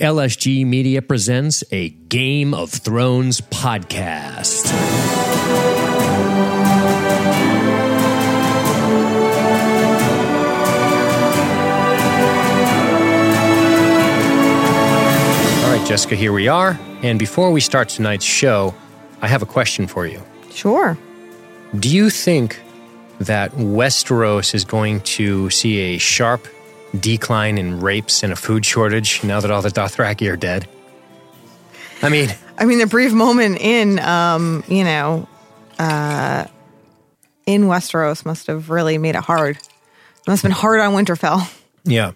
LSG Media presents a Game of Thrones podcast. All right, Jessica, here we are. And before we start tonight's show, I have a question for you. Sure. Do you think that Westeros is going to see a sharp decline in rapes and a food shortage now that all the Dothraki are dead? I mean, I mean, the brief moment in, um, you know, uh, in Westeros must have really made it hard. It must have been hard on Winterfell. yeah.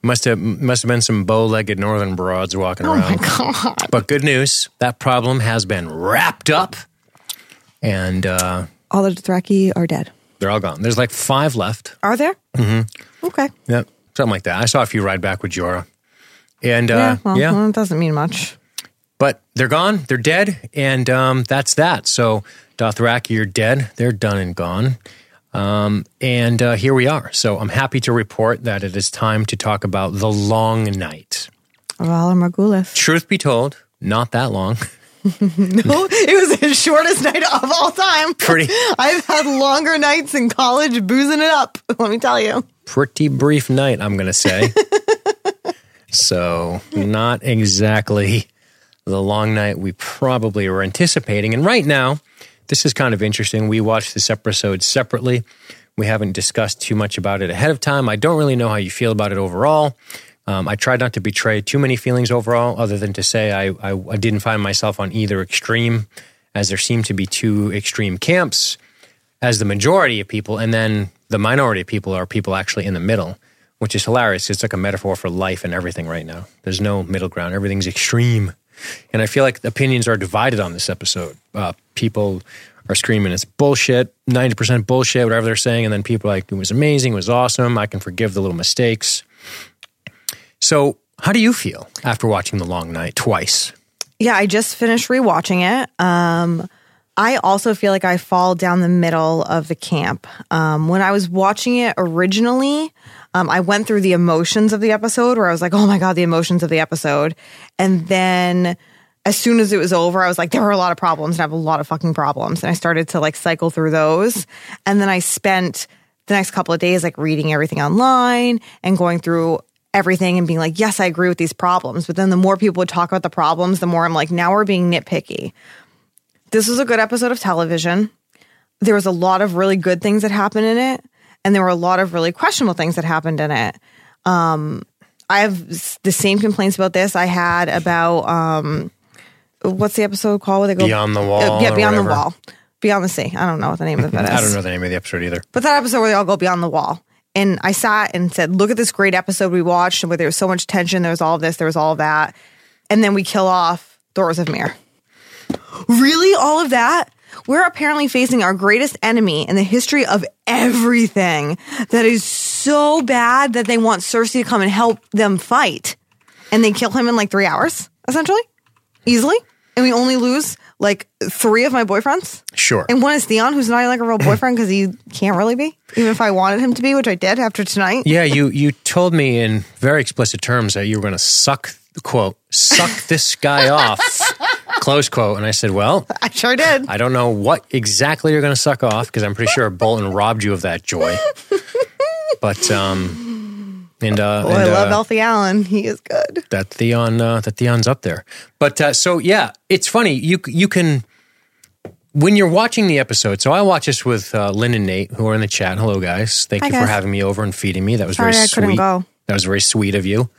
Must have must have been some bow-legged northern broads walking Oh around. my god! But good news, that problem has been wrapped up, and uh, All the Dothraki are dead. they're all gone. There's like five left. Are there? Mm-hmm. Okay. Yep, something like that. I saw a few ride back with Jorah, and uh, yeah. Well, yeah, well, it doesn't mean much. but they're gone. They're dead, and um, that's that. So Dothraki you're dead. They're done and gone. Um, and uh, here we are. So I'm happy to report that it is time to talk about the Long Night. Valar Morghulis. Truth be told, not that long. No, it was the shortest night of all time. Pretty- I've had longer nights in college boozing it up. Let me tell you. Pretty brief night, I'm going to say. so not exactly the long night we probably were anticipating. And right now, this is kind of interesting. We watched this episode separately. We haven't discussed too much about it ahead of time. I don't really know how you feel about it overall. Um, I tried not to betray too many feelings overall, other than to say I, I, I didn't find myself on either extreme, as there seemed to be two extreme camps, as the majority of people, and then the minority of people are people actually in the middle, which is hilarious. It's like a metaphor for life and everything right now. There's no middle ground, everything's extreme. And I feel like opinions are divided on this episode. Uh, people are screaming it's bullshit, 90% bullshit, whatever they're saying. And then people are like, it was amazing, it was awesome, I can forgive the little mistakes. So, how do you feel after watching The Long Night twice? Yeah, I just finished rewatching it. Um, I also feel like I fall down the middle of the camp. Um, when I was watching it originally, um, I went through the emotions of the episode where I was like, oh my God, the emotions of the episode. And then as soon as it was over, I was like, there were a lot of problems and I have a lot of fucking problems. And I started to like cycle through those. And then I spent the next couple of days like reading everything online and going through everything and being like, yes, I agree with these problems. But then the more people would talk about the problems, the more I'm like, now we're being nitpicky. This was a good episode of television. There was a lot of really good things that happened in it, and there were a lot of really questionable things that happened in it. Um, I have the same complaints about this I had about um, what's the episode called? Where they go Beyond the Wall Uh, yeah, Beyond the. Wall, Beyond the Sea. I don't know what the name of it is. I don't know the name of the episode either. But that episode where they all go beyond the wall. And I sat and said, look at this great episode we watched and where there was so much tension, there was all this, there was all that. And then we kill off Thoros of Myr. Really? All of that? We're apparently facing our greatest enemy in the history of everything that is so bad that they want Cersei to come and help them fight. And they kill him in like three hours, essentially, easily. And we only lose like three of my boyfriends. Sure. And one is Theon, who's not like a real boyfriend because he can't really be, even if I wanted him to be, which I did after tonight. Yeah, you you told me in very explicit terms that you were going to suck quote suck this guy off close quote, and I said, well, I sure did. I don't know what exactly you're going to suck off because I'm pretty sure Bolton robbed you of that joy. But um, and uh, Oh, and, I love uh, Alfie Allen. He is good. that Theon uh, that Theon's up there. But uh, so yeah, it's funny. You you can when you're watching the episode. So I watch this with uh, Lynn and Nate, who are in the chat. Hello, guys. Thank Hi, you for having me over and feeding me. That was Sorry very I sweet. That was very sweet of you.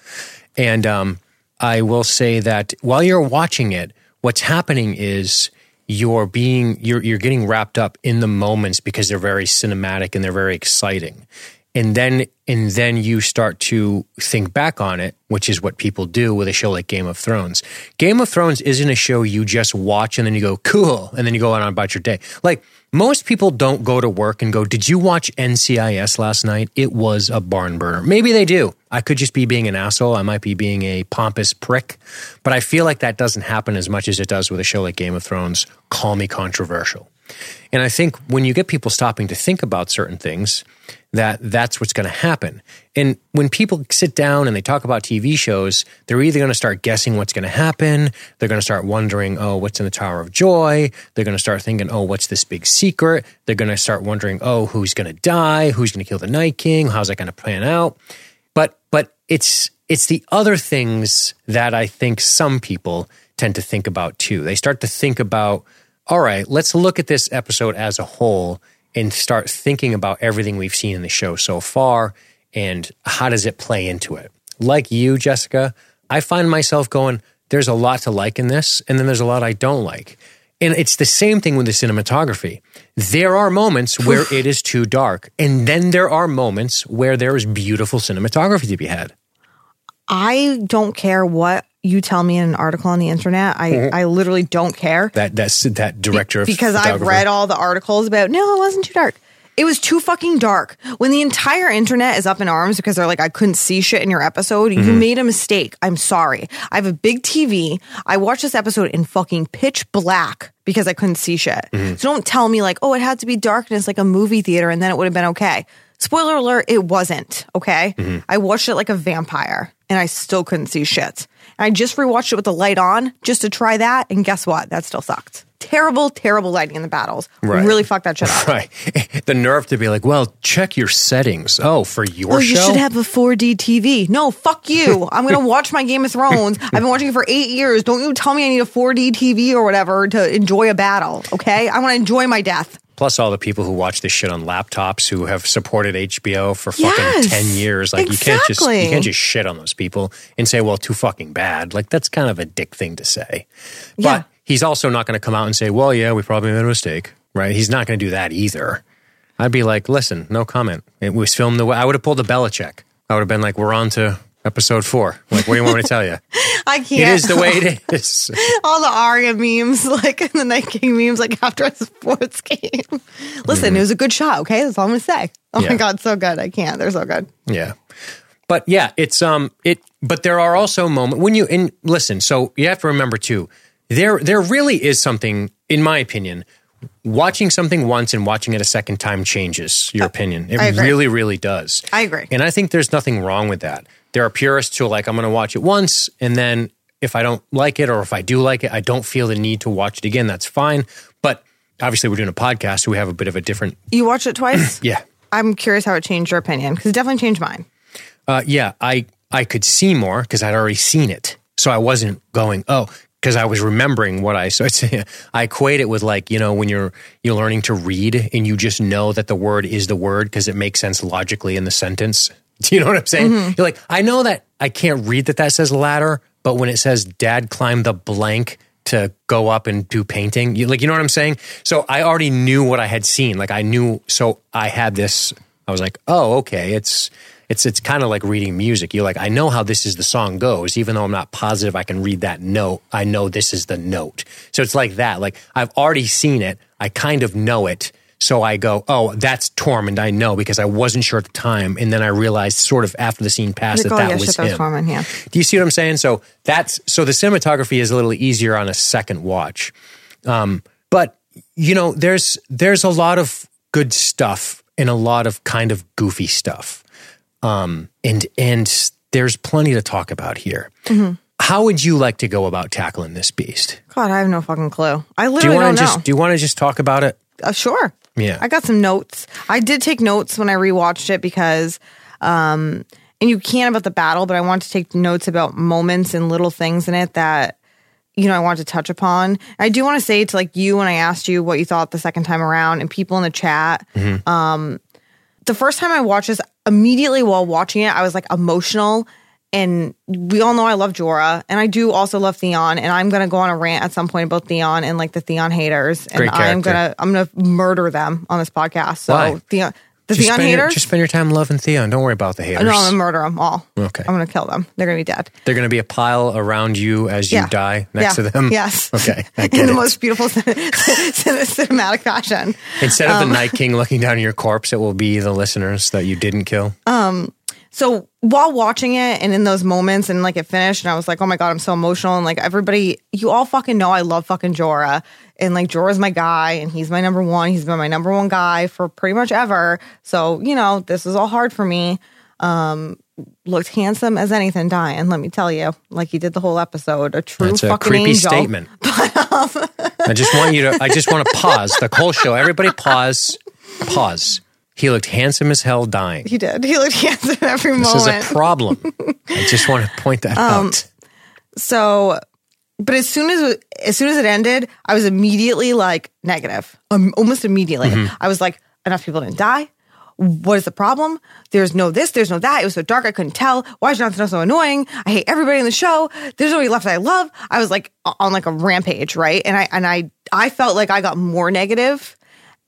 And um, I will say that while you're watching it, what's happening is you're being you're you're getting wrapped up in the moments because they're very cinematic and they're very exciting. And then and then you start to think back on it, which is what people do with a show like Game of Thrones. Game of Thrones isn't a show you just watch and then you go, cool, and then you go on about your day. Like most people don't go to work and go, Did you watch NCIS last night? It was a barn burner. Maybe they do. I could just be being an asshole. I might be being a pompous prick. But I feel like that doesn't happen as much as it does with a show like Game of Thrones. Call me controversial. And I think when you get people stopping to think about certain things, that that's what's going to happen. And when people sit down and they talk about TV shows, they're either going to start guessing what's going to happen, they're going to start wondering, oh, what's in the Tower of Joy? They're going to start thinking, oh, what's this big secret? They're going to start wondering, oh, who's going to die? Who's going to kill the Night King? How's that going to plan out? But but it's it's the other things that I think some people tend to think about too. They start to think about, all right, let's look at this episode as a whole and start thinking about everything we've seen in the show so far and how does it play into it. Like you, Jessica, I find myself going, there's a lot to like in this, and then there's a lot I don't like. And it's the same thing with the cinematography. There are moments where it is too dark, and then there are moments where there is beautiful cinematography to be had. I don't care what you tell me in an article on the internet. I, Mm-hmm. I literally don't care. That that's that director of because I've read all the articles about no, it wasn't too dark. It was too fucking dark. When the entire internet is up in arms because they're like, I couldn't see shit in your episode, you Mm-hmm. made a mistake. I'm sorry. I have a big TV. I watched this episode in fucking pitch black because I couldn't see shit. Mm-hmm. So don't tell me like, oh, it had to be darkness like a movie theater and then it would have been okay. Spoiler alert, it wasn't, okay? Mm-hmm. I watched it like a vampire and I still couldn't see shit. I just rewatched it with the light on just to try that. And guess what? That still sucked. Terrible, terrible lighting in the battles. Right. Really fucked that shit up. Right. The nerve to be like, well, check your settings. Oh, for your Oh, you should have a 4D TV. No, fuck you. I'm going to watch my Game of Thrones. I've been watching it for eight years. Don't you tell me I need a 4D TV or whatever to enjoy a battle, okay? I want to enjoy my death. Plus all the people who watch this shit on laptops who have supported HBO for fucking Yes, 10 years. Like you can't just you can't just shit on those people and say, well, too fucking bad. Like that's kind of a dick thing to say. But Yeah. he's also not going to come out and say, well, yeah, we probably made a mistake. Right? He's not going to do that either. I'd be like, listen, no comment. It was filmed the way I would have pulled a Belichick. I would have been like, we're on to episode four. Like, what do you want me to tell you? I can't. It is the way it is. all the Arya memes, like and the Night King memes, like after a sports game. Listen, it was a good shot. Okay, that's all I'm gonna say. Oh Yeah. my god, so good. I can't. They're so good. Yeah. But yeah, it's um it but there are also moments when you and listen, so you have to remember too, there there really is something, in my opinion, watching something once and watching it a second time changes your opinion. It really, really does. I agree. And I think there's nothing wrong with that. There are purists who are like, I'm gonna watch it once and then if I don't like it or if I do like it, I don't feel the need to watch it again. That's fine. But obviously we're doing a podcast, so we have a bit of a different You watched it twice. yeah. I'm curious how it changed your opinion because it definitely changed mine. Uh, yeah, I I could see more because I'd already seen it, so I wasn't going oh because I was remembering what I so I equate it with like you know when you're you're learning to read and you just know that the word is the word because it makes sense logically in the sentence. Do you know what I'm saying? Mm-hmm. You're like I know that I can't read that that says ladder, but when it says Dad climbed the blank to go up and do painting, you, like you know what I'm saying. So I already knew what I had seen. Like I knew, so I had this. I was like, oh, okay, it's it's it's kind of like reading music. You're like, I know how this is the song goes, even though I'm not positive I can read that note. I know this is the note. So it's like that. Like I've already seen it. I kind of know it. So I go, oh, that's Tormund. I know because I wasn't sure at the time, and then I realized sort of after the scene passed that that yeah, was shit, that was him. Tormund, yeah. Do you see what I'm saying? So that's so the cinematography is a little easier on a second watch. Um, but you know, there's there's a lot of good stuff and a lot of kind of goofy stuff. Um, and and there's plenty to talk about here. Mm-hmm. How would you like to go about tackling this beast? God, I have no fucking clue. I Do you literally want don't to know. do you want to just talk about it? Uh, sure. Yeah. I got some notes. I did take notes when I rewatched it because, um, and you can about the battle, but I want to take notes about moments and little things in it that, you know, I want to touch upon. I do want to say to like you when I asked you what you thought the second time around and people in the chat, um, the first time I watched this, immediately while watching it, I was like emotional. And we all know I love Jorah, and I do also love Theon. And I'm gonna go on a rant at some point about Theon and like the Theon haters. And I'm gonna I'm gonna murder them on this podcast. So Why? Theon, the Just Theon spend, your, haters. just spend your time loving Theon. Don't worry about the haters. no, I'm gonna murder them all. Okay. I'm gonna kill them. They're gonna be dead. They're going to be a pile around you as you Yeah. die next Yeah. to them. Yes. Okay, In get the most beautiful cin- cin- cinematic fashion. Instead Um, of the Night King looking down on your corpse, it will be the listeners that you didn't kill. So while watching it and in those moments and like it finished and I was like, oh my God, I'm so emotional. And like everybody, you all fucking know I love fucking Jorah. And like Jorah's my guy and he's my number one. He's been my number one guy for pretty much ever. So, you know, this is all hard for me. Um, looked handsome as anything dying, let me tell you. Like he did the whole episode. A true That's a fucking creepy angel. statement. I just want you to. I just want to pause the whole show. Everybody, pause. Pause. He looked handsome as hell dying. He did. He looked handsome every moment. This is a problem. I just want to point that Um, out. so but as soon as as soon as it ended i was immediately like negative. Um, almost immediately. I was like enough people didn't die? What is the problem? There's no this there's no that. It was so dark i couldn't tell. Why is Jon Snow so annoying? I hate everybody in the show. There's nobody left that i love. I was like on like a rampage right? And i and i i felt like i got more negative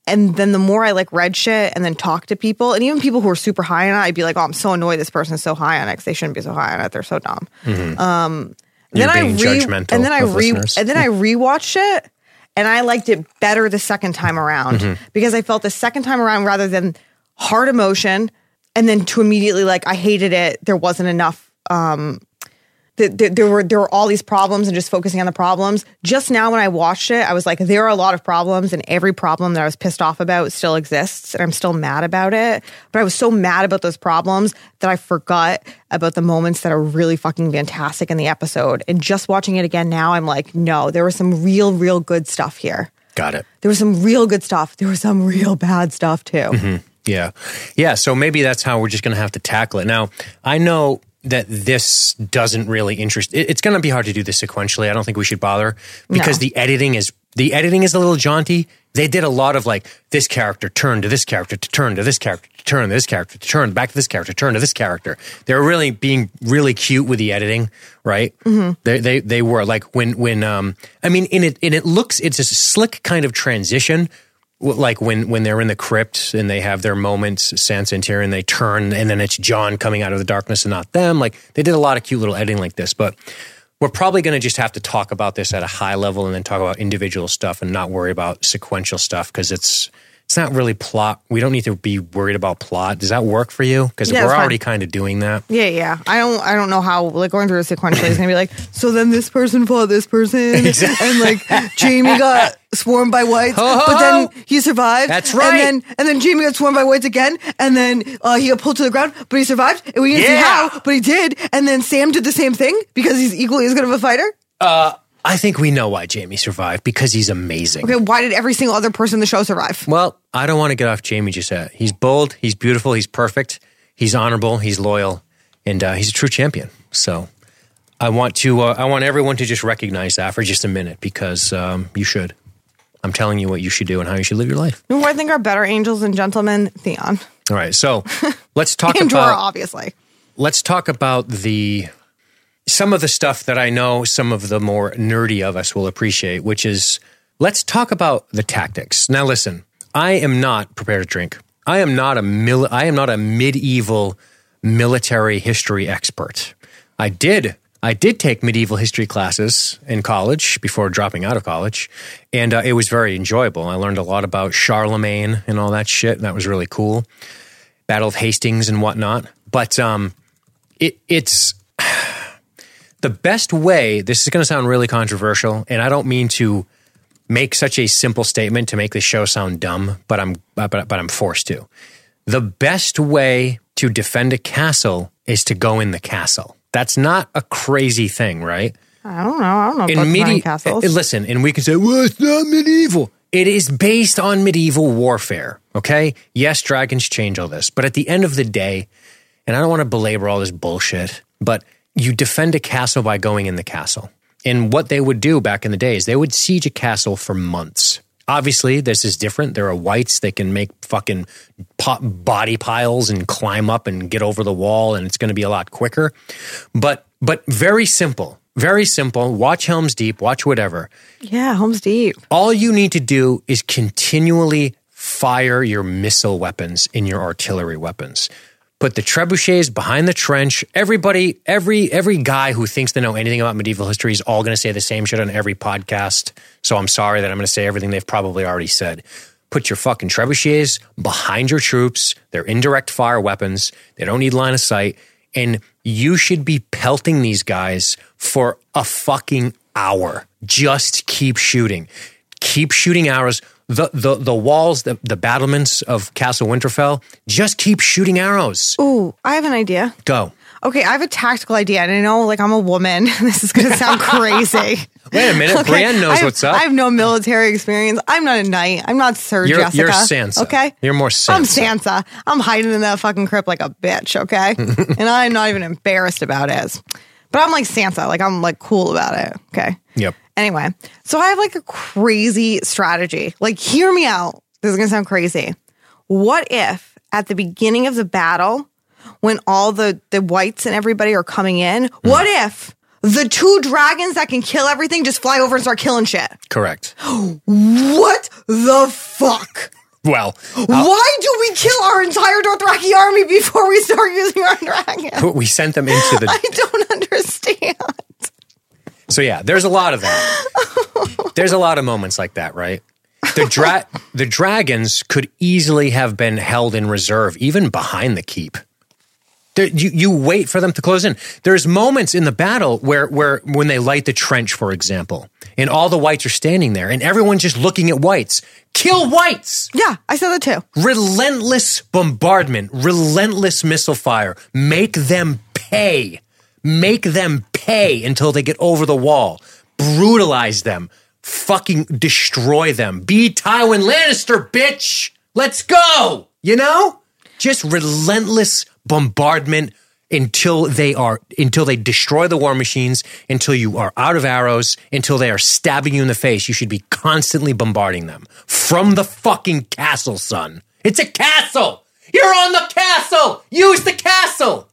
and then the more I like read shit and then talk to people, and even people who are super high on it, I'd be like, "Oh, I'm so annoyed this person is so high on it. 'cause they shouldn't be so high on it. They're so dumb." Um, You're then being I re- judgmental and then I re listeners. and then I rewatched it, and I liked it better the second time around Mm-hmm. because I felt the second time around rather than hard emotion, and then to immediately like I hated it. There wasn't enough. Um, th- th- there were there were all these problems and just focusing on the problems. Just now when I watched it, I was like, there are a lot of problems, and every problem that I was pissed off about still exists, and I'm still mad about it. But I was so mad about those problems that I forgot about the moments that are really fucking fantastic in the episode. And just watching it again now, I'm like, no, there was some real, real good stuff here. Got it. There was some real good stuff. There was some real bad stuff too. Mm-hmm. Yeah. Yeah. So maybe that's how we're just going to have to tackle it. Now, I know that this doesn't really interest. it- It's going to be hard to do this sequentially. I don't think we should bother because No. the editing is the editing is a little jaunty. They did a lot of like this character turn to this character to turn to this character to turn to this character to turn back to this character turn to this character. They're really being really cute with the editing, right? They they they were like when when um I mean in it and it looks it's a slick kind of transition like when when they're in the crypt and they have their moments, Sansa and Tyrion, they turn and then it's Jon coming out of the darkness and not them. Like they did a lot of cute little editing like this, but we're probably going to just have to talk about this at a high level and then talk about individual stuff and not worry about sequential stuff because it's it's not really plot. We don't need to be worried about plot. Does that work for you? Because Yeah, we're already kind of doing that. Yeah, yeah. I don't I don't know how like going through it sequentially is gonna be like, so then this person fought this person and like Jaime got swarmed by whites, Ho, ho, but then he survived. That's right. And then and then Jaime got swarmed by whites again, and then uh, he got pulled to the ground, but he survived, and we didn't Yeah. see how, but he did. And then Sam did the same thing because he's equally as good of a fighter. I think we know why Jaime survived because he's amazing. Okay, why did every single other person in the show survive? Well, I don't want to get off Jamie just yet. He's bold, he's beautiful, he's perfect, he's honorable, he's loyal, and uh, he's a true champion. So I want to, uh, I want everyone to just recognize that for just a minute because um, you should. I'm telling you what you should do and how you should live your life. Who I think are better angels and gentlemen? Theon All right, so let's talk and Jorah, about obviously. let's talk about the some of the stuff that I know some of the more nerdy of us will appreciate, which is let's talk about the tactics. Now listen, I am not prepared to drink. I am not a mil- I am not a medieval military history expert. I did I did take medieval history classes in college before dropping out of college, and uh, it was very enjoyable. I learned a lot about Charlemagne and all that shit. That was really cool. Battle of Hastings and whatnot. But um, it, it's the best way. This is going to sound really controversial, and I don't mean to make such a simple statement to make the show sound dumb, but I'm but, but I'm forced to. The best way to defend a castle is to go in the castle. That's not a crazy thing, right? I don't know. I don't know about in medi- medieval castles. Eh, eh, listen and we can say well it's not medieval it is based on medieval warfare okay yes dragons change all this but at the end of the day and i don't want to belabor all this bullshit but you defend a castle by going in the castle. And what they would do back in the day is they would siege a castle for months. Obviously this is different. There are whites they can make fucking body piles and climb up and get over the wall and it's going to be a lot quicker. But but very simple very simple. Watch Helm's Deep watch whatever. Yeah, Helm's Deep. all you need to do is continually fire your missile weapons in your artillery weapons put the trebuchets behind the trench everybody every every guy who thinks they know anything about medieval history is all going to say the same shit on every podcast so i'm sorry that i'm going to say everything they've probably already said put your fucking trebuchets behind your troops. They're indirect fire weapons. They don't need line of sight. And you should be pelting these guys for a fucking hour. Just keep shooting. Keep shooting arrows. The the the walls, the, the battlements of Castle Winterfell, just keep shooting arrows. Ooh, I have an idea. Go. Okay, I have a tactical idea, and I know, like, I'm a woman. this is going to sound crazy. Wait a minute. Brienne knows have, what's up. I have no military experience. I'm not a knight. I'm not Sir You're- Jessica. you're Sansa. Okay, You're more Sansa. I'm Sansa. Sansa. I'm hiding in that fucking crypt like a bitch. Okay, and I'm not even embarrassed about it. But I'm like Sansa. Like I'm like cool about it. Okay. Yep. Anyway, so I have like a crazy strategy. Like, hear me out. This is gonna sound crazy. What if at the beginning of the battle, when all the the whites and everybody are coming in, Hmm. what if the two dragons that can kill everything just fly over and start killing shit? Correct. What the fuck? Well, Why do we kill our entire Dothraki army before we start using our dragon? we sent them into the I don't understand. So yeah, there's a lot of that. there's a lot of moments like that, right? The dra- the dragons could easily have been held in reserve, even behind the keep. There, you you wait for them to close in. There's moments in the battle where where when they light the trench, for example, and all the whites are standing there, and everyone's just looking at whites. Kill whites! Yeah, I saw that too. relentless bombardment, relentless missile fire. Make them pay. Make them pay until they get over the wall. Brutalize them. Fucking destroy them. Be Tywin Lannister, bitch. Let's go. You know? Just relentless bombardment until they are until they destroy the war machines, until you are out of arrows, until they are stabbing you in the face. You should be constantly bombarding them from the fucking castle, son. It's a castle. You're on the castle. Use the castle.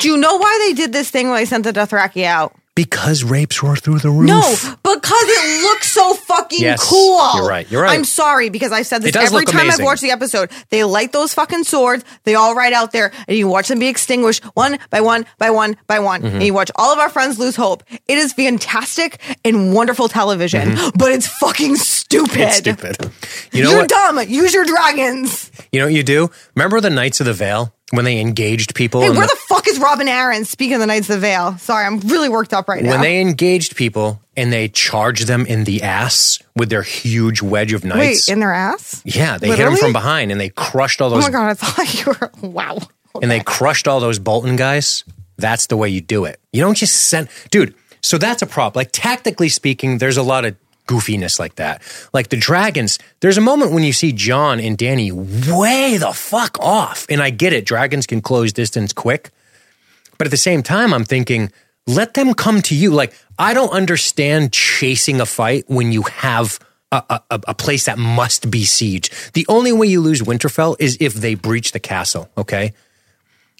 Do you know why they did this thing when they sent the Dothraki out? Because rapes roar through the roof. No, because it looks so fucking Yes, cool. you're right, you're right. I'm sorry because I've said this does every look time amazing. I've watched the episode. They light those fucking swords. They all ride out there, and you watch them be extinguished one by one by one by one. Mm-hmm. And you watch all of our friends lose hope. It is fantastic and wonderful television, but it's fucking stupid. Mm-hmm. It's stupid. You know You're what? dumb. Use your dragons. You know what you do? Remember the Knights of the Vale when they engaged people? Hey, where the- the fuck is Robin Arryn? Speaking of the Knights of the Vale. Sorry, I'm really worked up right now. when they engaged people and they charged them in the ass with their huge wedge of Wait, knights. in their ass? yeah, they hit them from behind and they crushed all those. Oh my god, I thought you were wow. and they crushed all those Bolton guys. That's the way you do it. You don't just send dude. So that's a prop. Like tactically speaking, there's a lot of goofiness like that. Like the dragons, there's a moment when you see Jon and Dany way the fuck off. And I get it, dragons can close distance quick. But at the same time, I'm thinking, let them come to you. Like, I don't understand chasing a fight when you have a, a, a- place that must be siege. The only way you lose Winterfell is if they breach the castle, okay?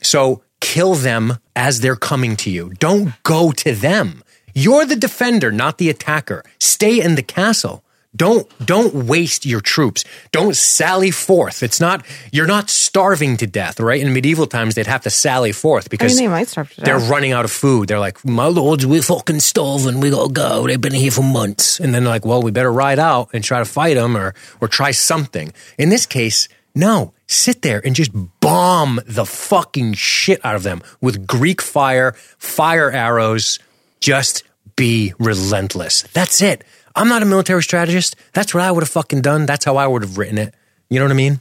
So kill them as they're coming to you. Don't go to them. You're the defender, not the attacker. Stay in the castle. Don't don't waste your troops. Don't sally forth. It's not you're not starving to death, right? In medieval times they'd have to sally forth I because mean, they might starve to they're running out of food. They're like, "My lords, we're fucking starving. We gotta go. They've been here for months." And then they're like, "Well, we better ride out and try to fight them, or or try something." In this case, no. Sit there and just bomb the fucking shit out of them with Greek fire, fire arrows. Just be relentless. That's it. I'm not a military strategist. That's what I would have fucking done. That's how I would have written it. You know what I mean?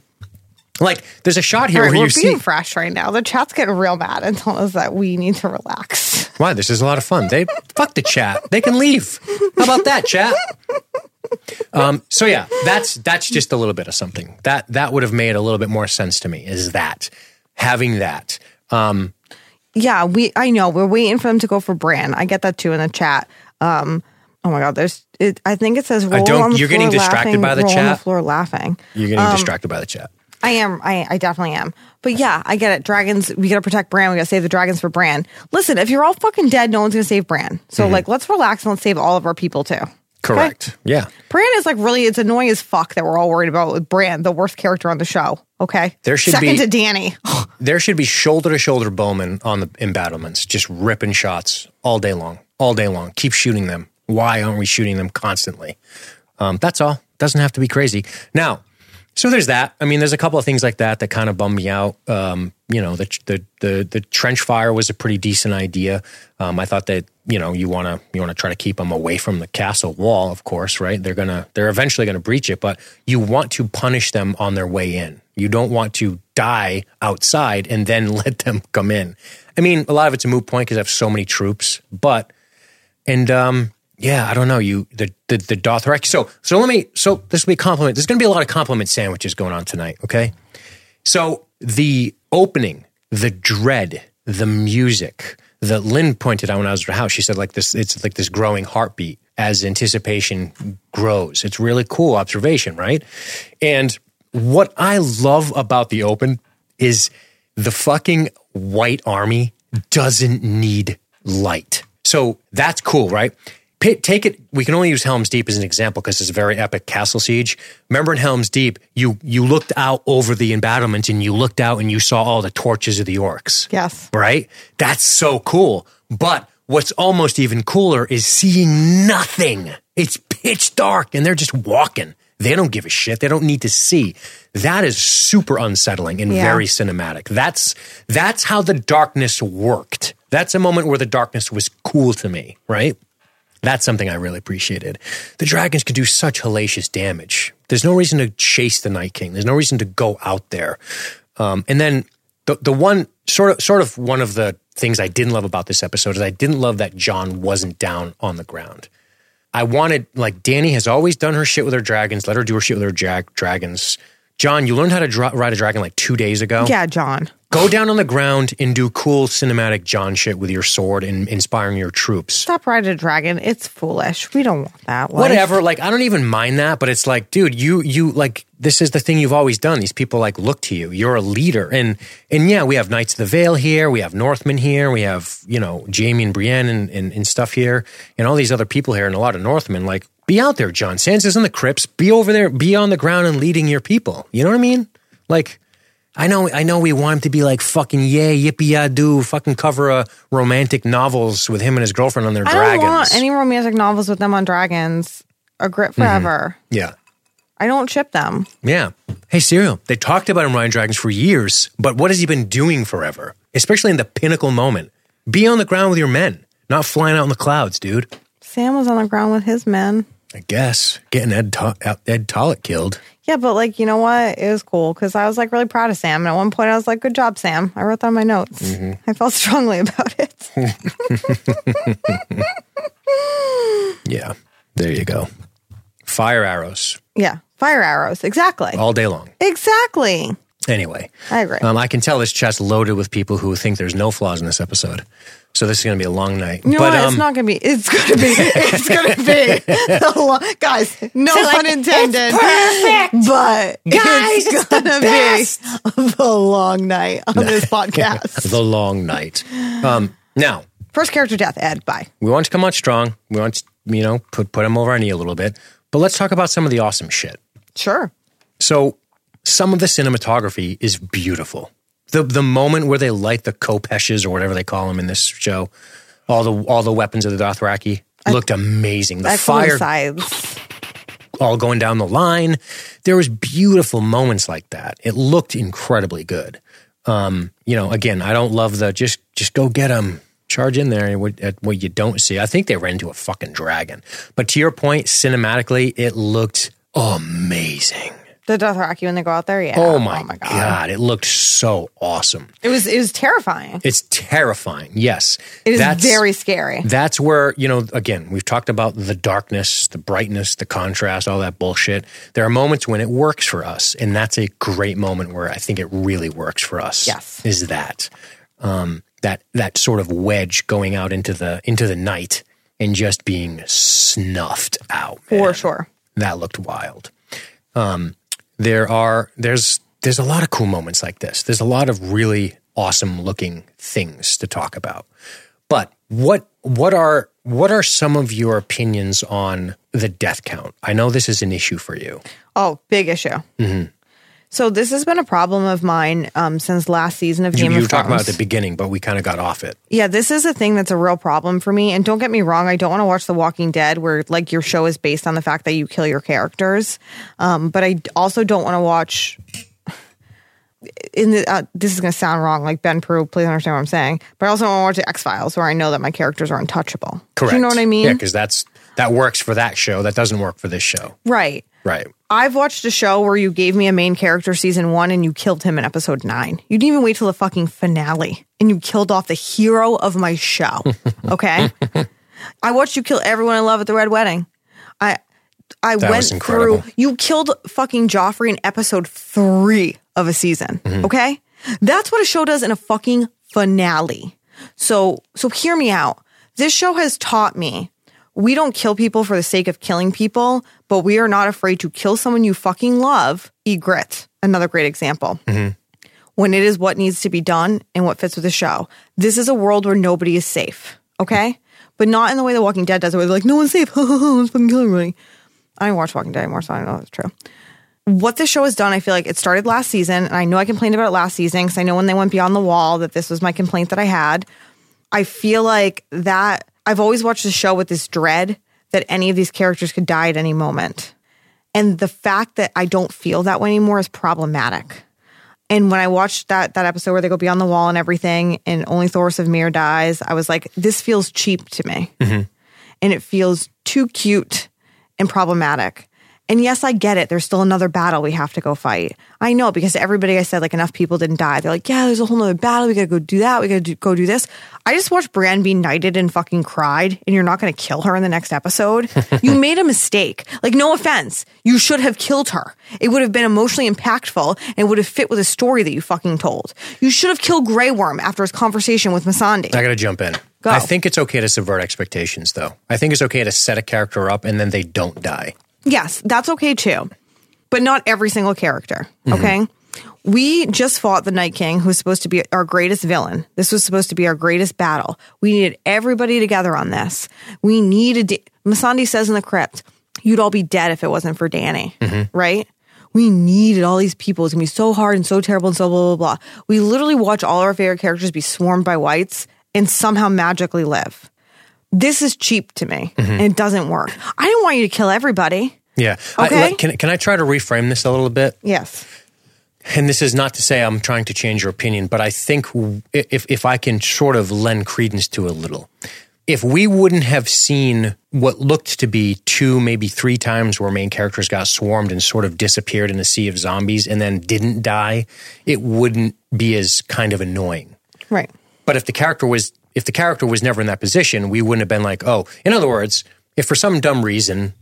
Like, there's a shot here right, where we're you see. being fresh right now. The chat's getting real mad and telling us that we need to relax. Why? This is a lot of fun. They fuck the chat. They can leave. How about that, chat? Um, so yeah, that's that's just a little bit of something that that would have made a little bit more sense to me. Is that having that? Um, Yeah, we. I know we're waiting for them to go for Bran. I get that too in the chat. Um, oh my god, there's. It, I think it says roll don't- on the you're floor getting distracted laughing, by the roll on the floor laughing. you're getting distracted by the chat. I am. I, I definitely am. But yeah, I get it. Dragons. We gotta protect Bran. We gotta save the dragons for Bran. Listen, if you're all fucking dead, no one's gonna save Bran. So Mm-hmm. like, let's relax and let's save all of our people too. Correct. Yeah. Bran is like really. It's annoying as fuck that we're all worried about with Bran, the worst character on the show. Okay, There should second be- to Dany. There should be shoulder to shoulder bowmen on the embattlements, just ripping shots all day long, all day long. Keep shooting them. Why aren't we shooting them constantly? Um, that's all. Doesn't have to be crazy. Now, So there's that. I mean, there's a couple of things like that that kind of bum me out. Um, you know, the, the the the trench fire was a pretty decent idea. Um, I thought that you know you want to you want to try to keep them away from the castle wall. Of course, right? They're gonna they're eventually gonna breach it, but you want to punish them on their way in. You don't want to die outside and then let them come in. I mean, a lot of it's a moot point because I have so many troops, but and um, yeah, I don't know. You the the the Dothraki. So so let me. So this will be compliment. There's to be a lot of compliment sandwiches going on tonight. Okay. So the opening, the dread, the music that Lynn pointed out when I was at her house. She said like this. It's like this growing heartbeat as anticipation grows. It's really cool observation, right? And what I love about the open is the fucking white army doesn't need light. So that's cool, right? Take it. We can only use Helm's Deep as an example because it's a very epic castle siege. Remember in Helm's Deep, you you looked out over the embattlement and you looked out and you saw all the torches of the orcs. Yes, right. That's so cool. But what's almost even cooler is seeing nothing. It's pitch dark and they're just walking. They don't give a shit. They don't need to see. That is super unsettling and yeah. very cinematic. That's that's how the darkness worked. That's a moment where the darkness was cool to me, right? That's something I really appreciated. The dragons can do such hellacious damage. There's no reason to chase the Night King. There's no reason to go out there. Um, and then the the one sort of sort of one of the things I didn't love about this episode is I didn't love that Jon wasn't down on the ground. I wanted like Dany has always done her shit with her dragons. Let her do her shit with her dragons. Jon, you learned how to dra- ride a dragon like two days ago. Yeah, Jon. Go down on the ground and do cool cinematic Jon shit with your sword and inspiring your troops. Stop riding a dragon. It's foolish. We don't want that. Life. Whatever. Like I don't even mind that, but it's like, dude, you you like this is the thing you've always done. These people like look to you. You're a leader. And and yeah, we have Knights of the Vale here, we have Northmen here, we have, you know, Jaime and Brienne and, and, and stuff here, and all these other people here and a lot of Northmen. Like, be out there, Jon. Sansa's in the crypts. Be over there, be on the ground and leading your people. You know what I mean? Like I know, I know. We want him to be like fucking yay, yippee fucking cover a romantic novels with him and his girlfriend on their I dragons. don't want any romantic novels with them on dragons. A grit mm-hmm. forever. Mm-hmm. Yeah, I don't ship them. Yeah. Hey, Serial. They talked about him riding dragons for years, but what has he been doing forever? Especially in the pinnacle moment. Be on the ground with your men, not flying out in the clouds, dude. Sam was on the ground with his men. I guess getting Edd to- Edd Tollett killed. Yeah, but like you know what? It was cool because I was like really proud of Sam. And at one point, I was like, "Good job, Sam." I wrote that on my notes. Mm-hmm. I felt strongly about it. yeah, there you go. Fire arrows. Yeah, fire arrows. Exactly. All day long. Exactly. Anyway, I agree. Um, I can tell this chat's loaded with people who think there's no flaws in this episode. So this is going to be a long night. No, but. Um, it's not going to be. It's going to be. It's going to be. long, guys, no pun like, intended. perfect. But guys, it's, going to be the long night on this podcast. the long night. Um, now, first character death. Edd, bye. We want to come out strong. We want to, you know, put put him over our knee a little bit. But let's talk about some of the awesome shit. Sure. So some of the cinematography is beautiful the the moment where they light the khopeshes or whatever they call them in this show, all the all the weapons of the Dothraki looked amazing. The fire sides. all going down the line. There was beautiful moments like that. It looked incredibly good. Um, you know, again, I don't love the just just go get them, charge in there at what you don't see. I think they ran into a fucking dragon. But to your point, cinematically, it looked amazing. The Dothraki when they go out there, yeah. Oh my, oh my god. god. it looked so awesome. It was it was terrifying. It's terrifying. Yes, it is that's, very scary. That's where you know. Again, we've talked about the darkness, the brightness, the contrast, all that bullshit. There are moments when it works for us, and that's a great moment where I think it really works for us. Yes, is that um, that that sort of wedge going out into the into the night and just being snuffed out. Man. For sure, that looked wild. Um, there are there's there's a lot of cool moments like this. There's a lot of really awesome looking things to talk about. But what what are what are some of your opinions on the death count? I know this is an issue for you. Oh, big issue. Mm-hmm. So this has been a problem of mine um, since last season of You, Game you of were talking about at the beginning, but we kind of got off it. Yeah, this is a thing that's a real problem for me. And don't get me wrong, I don't want to watch The Walking Dead, where like your show is based on the fact that you kill your characters. Um, but I also don't want to watch. In the uh, this is going to sound wrong, like Ben Peru. Please understand what I'm saying. But I also don't want to watch the X Files, where I know that my characters are untouchable. Correct. Do you know what I mean? Yeah, because that's that works for that show. That doesn't work for this show. right. Right. I've watched a show where you gave me a main character season one and you killed him in episode nine. You didn't even wait till the fucking finale and you killed off the hero of my show. Okay. I watched you kill everyone I love at the Red Wedding. I I That went through you killed fucking Joffrey in episode three of a season. Mm-hmm. Okay? That's what a show does in a fucking finale. So so hear me out. This show has taught me we don't kill people for the sake of killing people, but we are not afraid to kill someone you fucking love. Ygritte, another great example. Mm-hmm. When it is what needs to be done and what fits with the show. This is a world where nobody is safe, okay? But not in the way The Walking Dead does it, where they're like, no one's safe. Let's fucking kill everybody. I don't watch Walking Dead anymore, so I don't know if it's true. What this show has done, I feel like it started last season, and I know I complained about it last season because I know when they went beyond the wall that this was my complaint that I had. I feel like that I've always watched the show with this dread that any of these characters could die at any moment. And the fact that I don't feel that way anymore is problematic. And when I watched that that episode where they go beyond the wall and everything, and only Thoros of Myr dies, I was like, this feels cheap to me. Mm-hmm. And it feels too cute and problematic. And yes, I get it. There's still another battle we have to go fight. I know because everybody I said, like enough people didn't die. They're like, yeah, there's a whole nother battle. We gotta go do that. We gotta go do this. I just watched Brienne be knighted and fucking cried, and you're not gonna kill her in the next episode. you made a mistake. Like, no offense. You should have killed her. It would have been emotionally impactful and would have fit with a story that you fucking told. You should have killed Grey Worm after his conversation with Missandei. I got to jump in. Go. I think it's okay to subvert expectations, though. I think it's okay to set a character up and then they don't die. Yes, that's okay too. But not every single character. Mm-hmm. Okay. We just fought the Night King, who's supposed to be our greatest villain. This was supposed to be our greatest battle. We needed everybody together on this. We needed, Missandei says in the crypt, you'd all be dead if it wasn't for Dany, mm-hmm. right? We needed all these people. It's gonna be so hard and so terrible and so blah, blah, blah. We literally watch all our favorite characters be swarmed by whites and somehow magically live. This is cheap to me and it doesn't work. I didn't want you to kill everybody. Yeah. Okay. I, can, can I try to reframe this a little bit? Yes. And this is not to say I'm trying to change your opinion, but I think if, if I can sort of lend credence to a little, if we wouldn't have seen what looked to be two, maybe three times where main characters got swarmed and sort of disappeared in a sea of zombies and then didn't die, it wouldn't be as kind of annoying. Right. But if the character was if the character was never in that position, we wouldn't have been like, oh, in other words, if for some dumb reason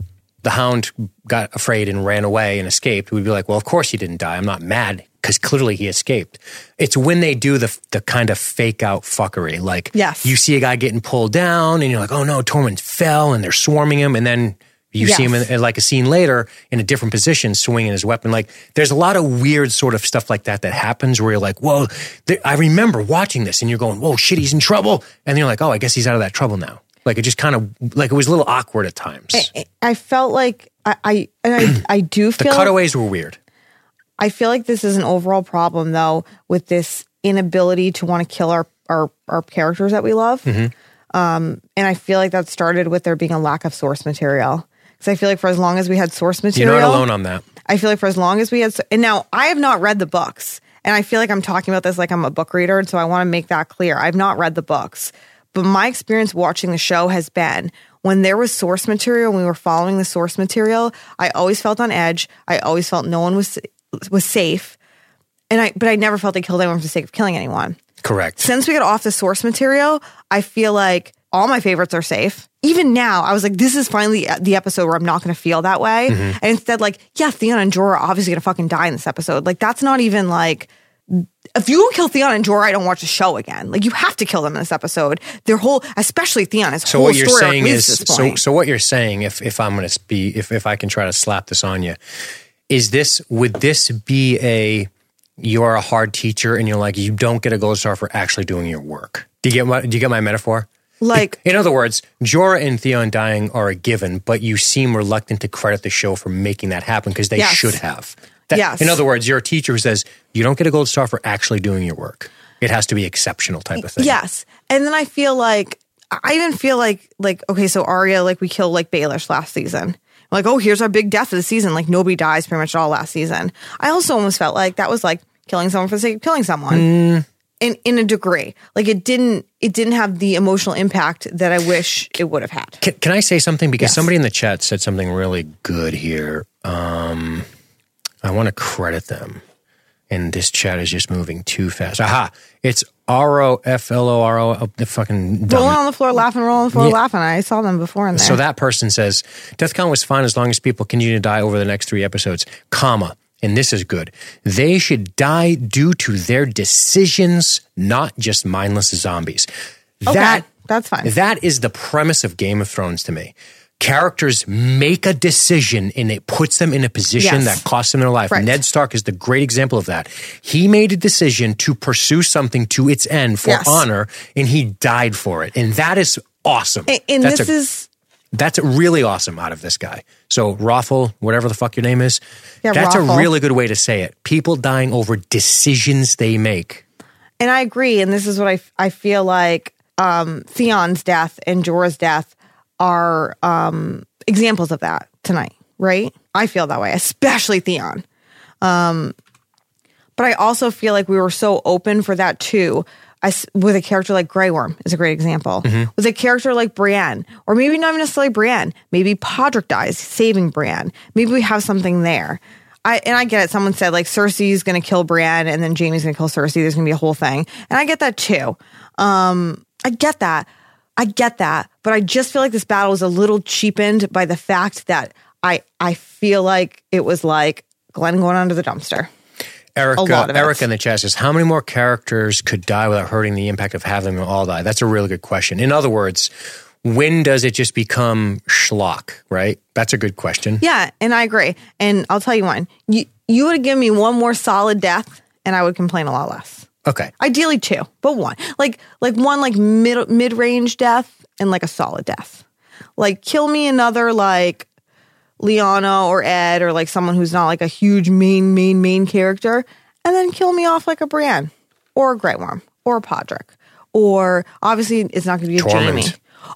the hound got afraid and ran away and escaped, we'd be like, well, of course he didn't die. I'm not mad because clearly he escaped. It's when they do the the kind of fake out fuckery, like Yes. you see a guy getting pulled down and you're like, oh no, Tormund fell and they're swarming him, and then you see him in, in like a scene later in a different position, swinging his weapon. Like there's a lot of weird sort of stuff like that that happens where you're like, whoa, th- I remember watching this, and you're going, whoa, shit, he's in trouble, and then you're like, oh, I guess he's out of that trouble now. Like it just kind of like it was a little awkward at times. I felt like I, I and I, I do feel the cutaways were weird. I feel like this is an overall problem though with this inability to want to kill our our, our characters that we love. Mm-hmm. Um, and I feel like that started with there being a lack of source material. Because I feel like for as long as we had source material, You're not alone on that. I feel like for as long as we had, and now I have not read the books, and I feel like I'm talking about this like I'm a book reader, and so I want to make that clear. I've not read the books, but my experience watching the show has been when there was source material, when we were following the source material, I always felt on edge. I always felt no one was was safe, and I but I never felt they killed anyone for the sake of killing anyone Correct. since we got off the source material, I feel like all my favorites are safe. Even now, I was like, this is finally the episode where I'm not going to feel that way. Mm-hmm. And instead, like, yeah, Theon and Jorah are obviously going to fucking die in this episode. Like, that's not even like, if you don't kill Theon and Jorah, I don't watch the show again. Like, you have to kill them in this episode. Their whole, especially Theon, his So whole what you're story saying is so so what you're saying if if I'm going to be if if I can try to slap this on you is this would this be a you're a hard teacher and you're like you don't get a gold star for actually doing your work. Do you get my do you get my metaphor? Like, In other words, Jorah and Theon dying are a given, but you seem reluctant to credit the show for making that happen because they Yes. should have. That- Yes. In other words, you're a teacher who says you don't get a gold star for actually doing your work. It has to be exceptional type of thing. Yes. And then I feel like I even feel like like okay, so Arya like we killed like Baelish last season. Like, oh, here's our big death of the season. Like nobody dies pretty much at all last season. I also almost felt like that was like killing someone for the sake of killing someone. Mm. In in a degree. Like it didn't it didn't have the emotional impact that I wish it would have had. Can, can I say something? Because Yes. somebody in the chat said something really good here. Um, I want to credit them. And this chat is just moving too fast. Aha! It's R O F L O R O. oh, The fucking dumb. Rolling on the floor, laughing, rolling on the floor, Yeah. laughing. I saw them before in there. So that person says DeathCon was fine as long as people continue to die over the next three episodes, comma. And this is good. They should die due to their decisions, not just mindless zombies. okay, That that's fine. that is the premise of Game of Thrones to me. Characters make a decision and it puts them in a position Yes. that costs them their life. Right. Ned Stark is the great example of that. He made a decision to pursue something to its end for Yes. honor and he died for it. And that is awesome. and and this a- is that's really awesome out of this guy. So Rothel, whatever the fuck your name is, Yeah, that's Rothel. a really good way to say it. People dying over decisions they make. And I agree. And this is what I, I feel like um, Theon's death and Jorah's death are um, examples of that tonight, right? I feel that way, especially Theon. Um, but I also feel like we were so open for that too. I with a character like Grey Worm is a great example. With a character like Brienne, or maybe not even necessarily Brienne, maybe Podrick dies saving Brienne. Maybe we have something there. I and I get it. Someone said like Cersei's going to kill Brienne, and then Jaime's going to kill Cersei. There's going to be a whole thing, and I get that too. Um, I get that. I get that, but I just feel like this battle is a little cheapened by the fact that I I feel like it was like Glenn going under the dumpster. Eric, A lot of it. In the chat says, how many more characters could die without hurting the impact of having them all die? That's a really good question. In other words, when does it just become schlock, right? That's a good question. Yeah, and I agree. And I'll tell you one. You you would have given me one more solid death, and I would complain a lot less. Okay. Ideally two, but one. Like like one like mid mid range death and like a solid death. Like kill me another like Lyanna or Edd or like someone who's not like a huge main main main character, and then kill me off like a Brienne or a Grey Worm or a Podrick or obviously it's not going to be a. Jaime.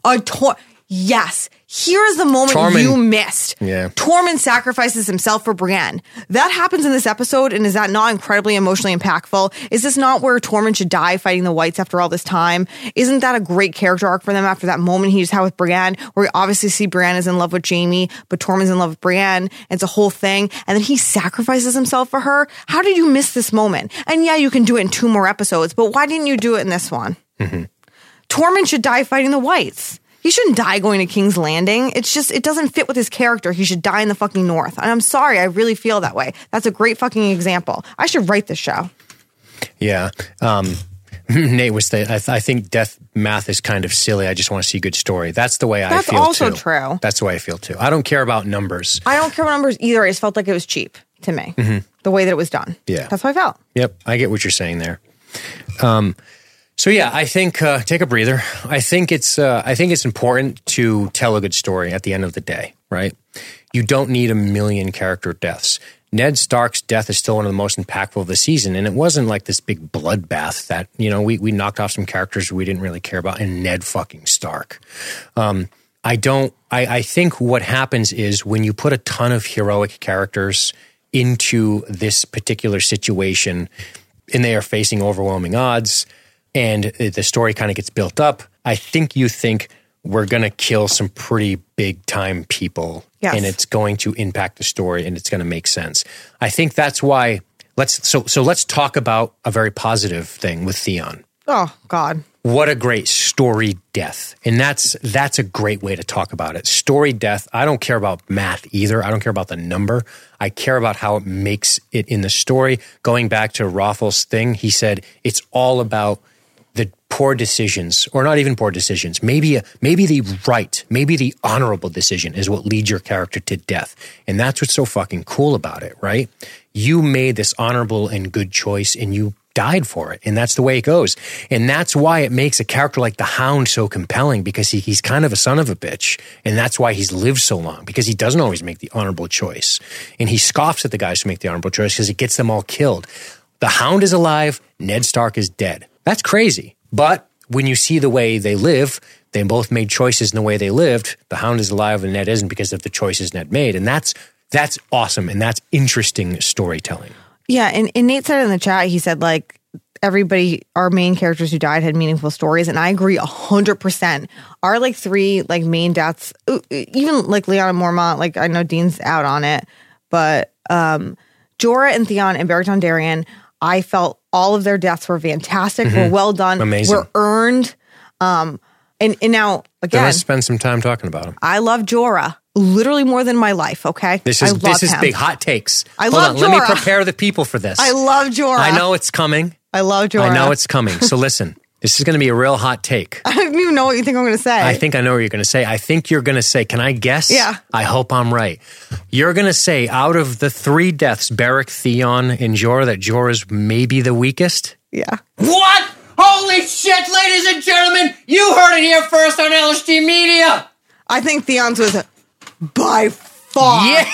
A Tor. Yes, here is the moment Tormund- you missed. Yeah. Tormund sacrifices himself for Brienne. That happens in this episode, and is that not incredibly emotionally impactful? Is this not where Tormund should die fighting the Whites after all this time? Isn't that a great character arc for them after that moment he just had with Brienne, where we obviously see Brienne is in love with Jaime, but Tormund's in love with Brienne? It's a whole thing, and then he sacrifices himself for her. How did you miss this moment? And yeah, you can do it in two more episodes, but why didn't you do it in this one? Mm-hmm. Tormund should die fighting the Whites. He shouldn't die going to King's Landing. It's just, it doesn't fit with his character. He should die in the fucking North. And I'm sorry, I really feel that way. That's a great fucking example. I should write this show. Yeah. Um, Nate was the, I, th- I think death math is kind of silly. I just want to see a good story. That's the way That's I feel That's also too. true. That's the way I feel too. I don't care about numbers. I don't care what numbers either. I just felt like it was cheap to me, the way that it was done. Yeah. That's how I felt. Yep, I get what you're saying there. Um, so yeah, I think uh, take a breather. I think it's uh, I think it's important to tell a good story at the end of the day, right? You don't need a million character deaths. Ned Stark's death is still one of the most impactful of the season, and it wasn't like this big bloodbath that you know we we knocked off some characters we didn't really care about, and Ned fucking Stark. Um, I don't. I, I think what happens is when you put a ton of heroic characters into this particular situation, and they are facing overwhelming odds, and the story kind of gets built up. I think you think we're going to kill some pretty big time people, Yes. and it's going to impact the story, and it's going to make sense. I think that's why. Let's so so let's talk about a very positive thing with Theon Oh, God. what a great story death and that's that's a great way to talk about it story death i don't care about math either i don't care about the number i care about how it makes it in the story going back to Rothel's thing he said it's all about the poor decisions or not even poor decisions maybe a, maybe the right maybe the honorable decision is what leads your character to death and that's what's so fucking cool about it right you made this honorable and good choice and you died for it. And that's the way it goes. And that's why it makes a character like the Hound so compelling because he, he's kind of a son of a bitch. And that's why he's lived so long because he doesn't always make the honorable choice. And he scoffs at the guys who make the honorable choice because it gets them all killed. The Hound is alive. Ned Stark is dead. That's crazy. But when you see the way they live, they both made choices in the way they lived. The Hound is alive and Ned isn't because of the choices Ned made. And that's, that's awesome. And that's interesting storytelling. Yeah, and, and Nate said in the chat, he said like everybody, our main characters who died had meaningful stories, and I agree a hundred percent. Our like three like main deaths, even like Lyanna Mormont, like I know Dean's out on it, but um Jorah and Theon and Beric Dondarrion, I felt all of their deaths were fantastic, were well done, Mm-hmm. Amazing. were earned. Um, and and now again, let's spend some time talking about them. I love Jorah literally more than my life. Okay, This I is love this is him. big hot takes. I Hold love on, let me prepare the people for this. I love Jorah. I know it's coming. I love Jorah. I know it's coming. So listen, this is going to be a real hot take. I don't even know what you think I'm going to say. I think I know what you're going to say. I think you're going to say, can I guess? Yeah. I hope I'm right. You're going to say out of the three deaths, Beric, Theon, and Jorah, that Jorah's maybe the weakest? yeah. What? Holy shit, ladies and gentlemen! You heard it here first on LSD Media! I think Theon's was by far, Yeah!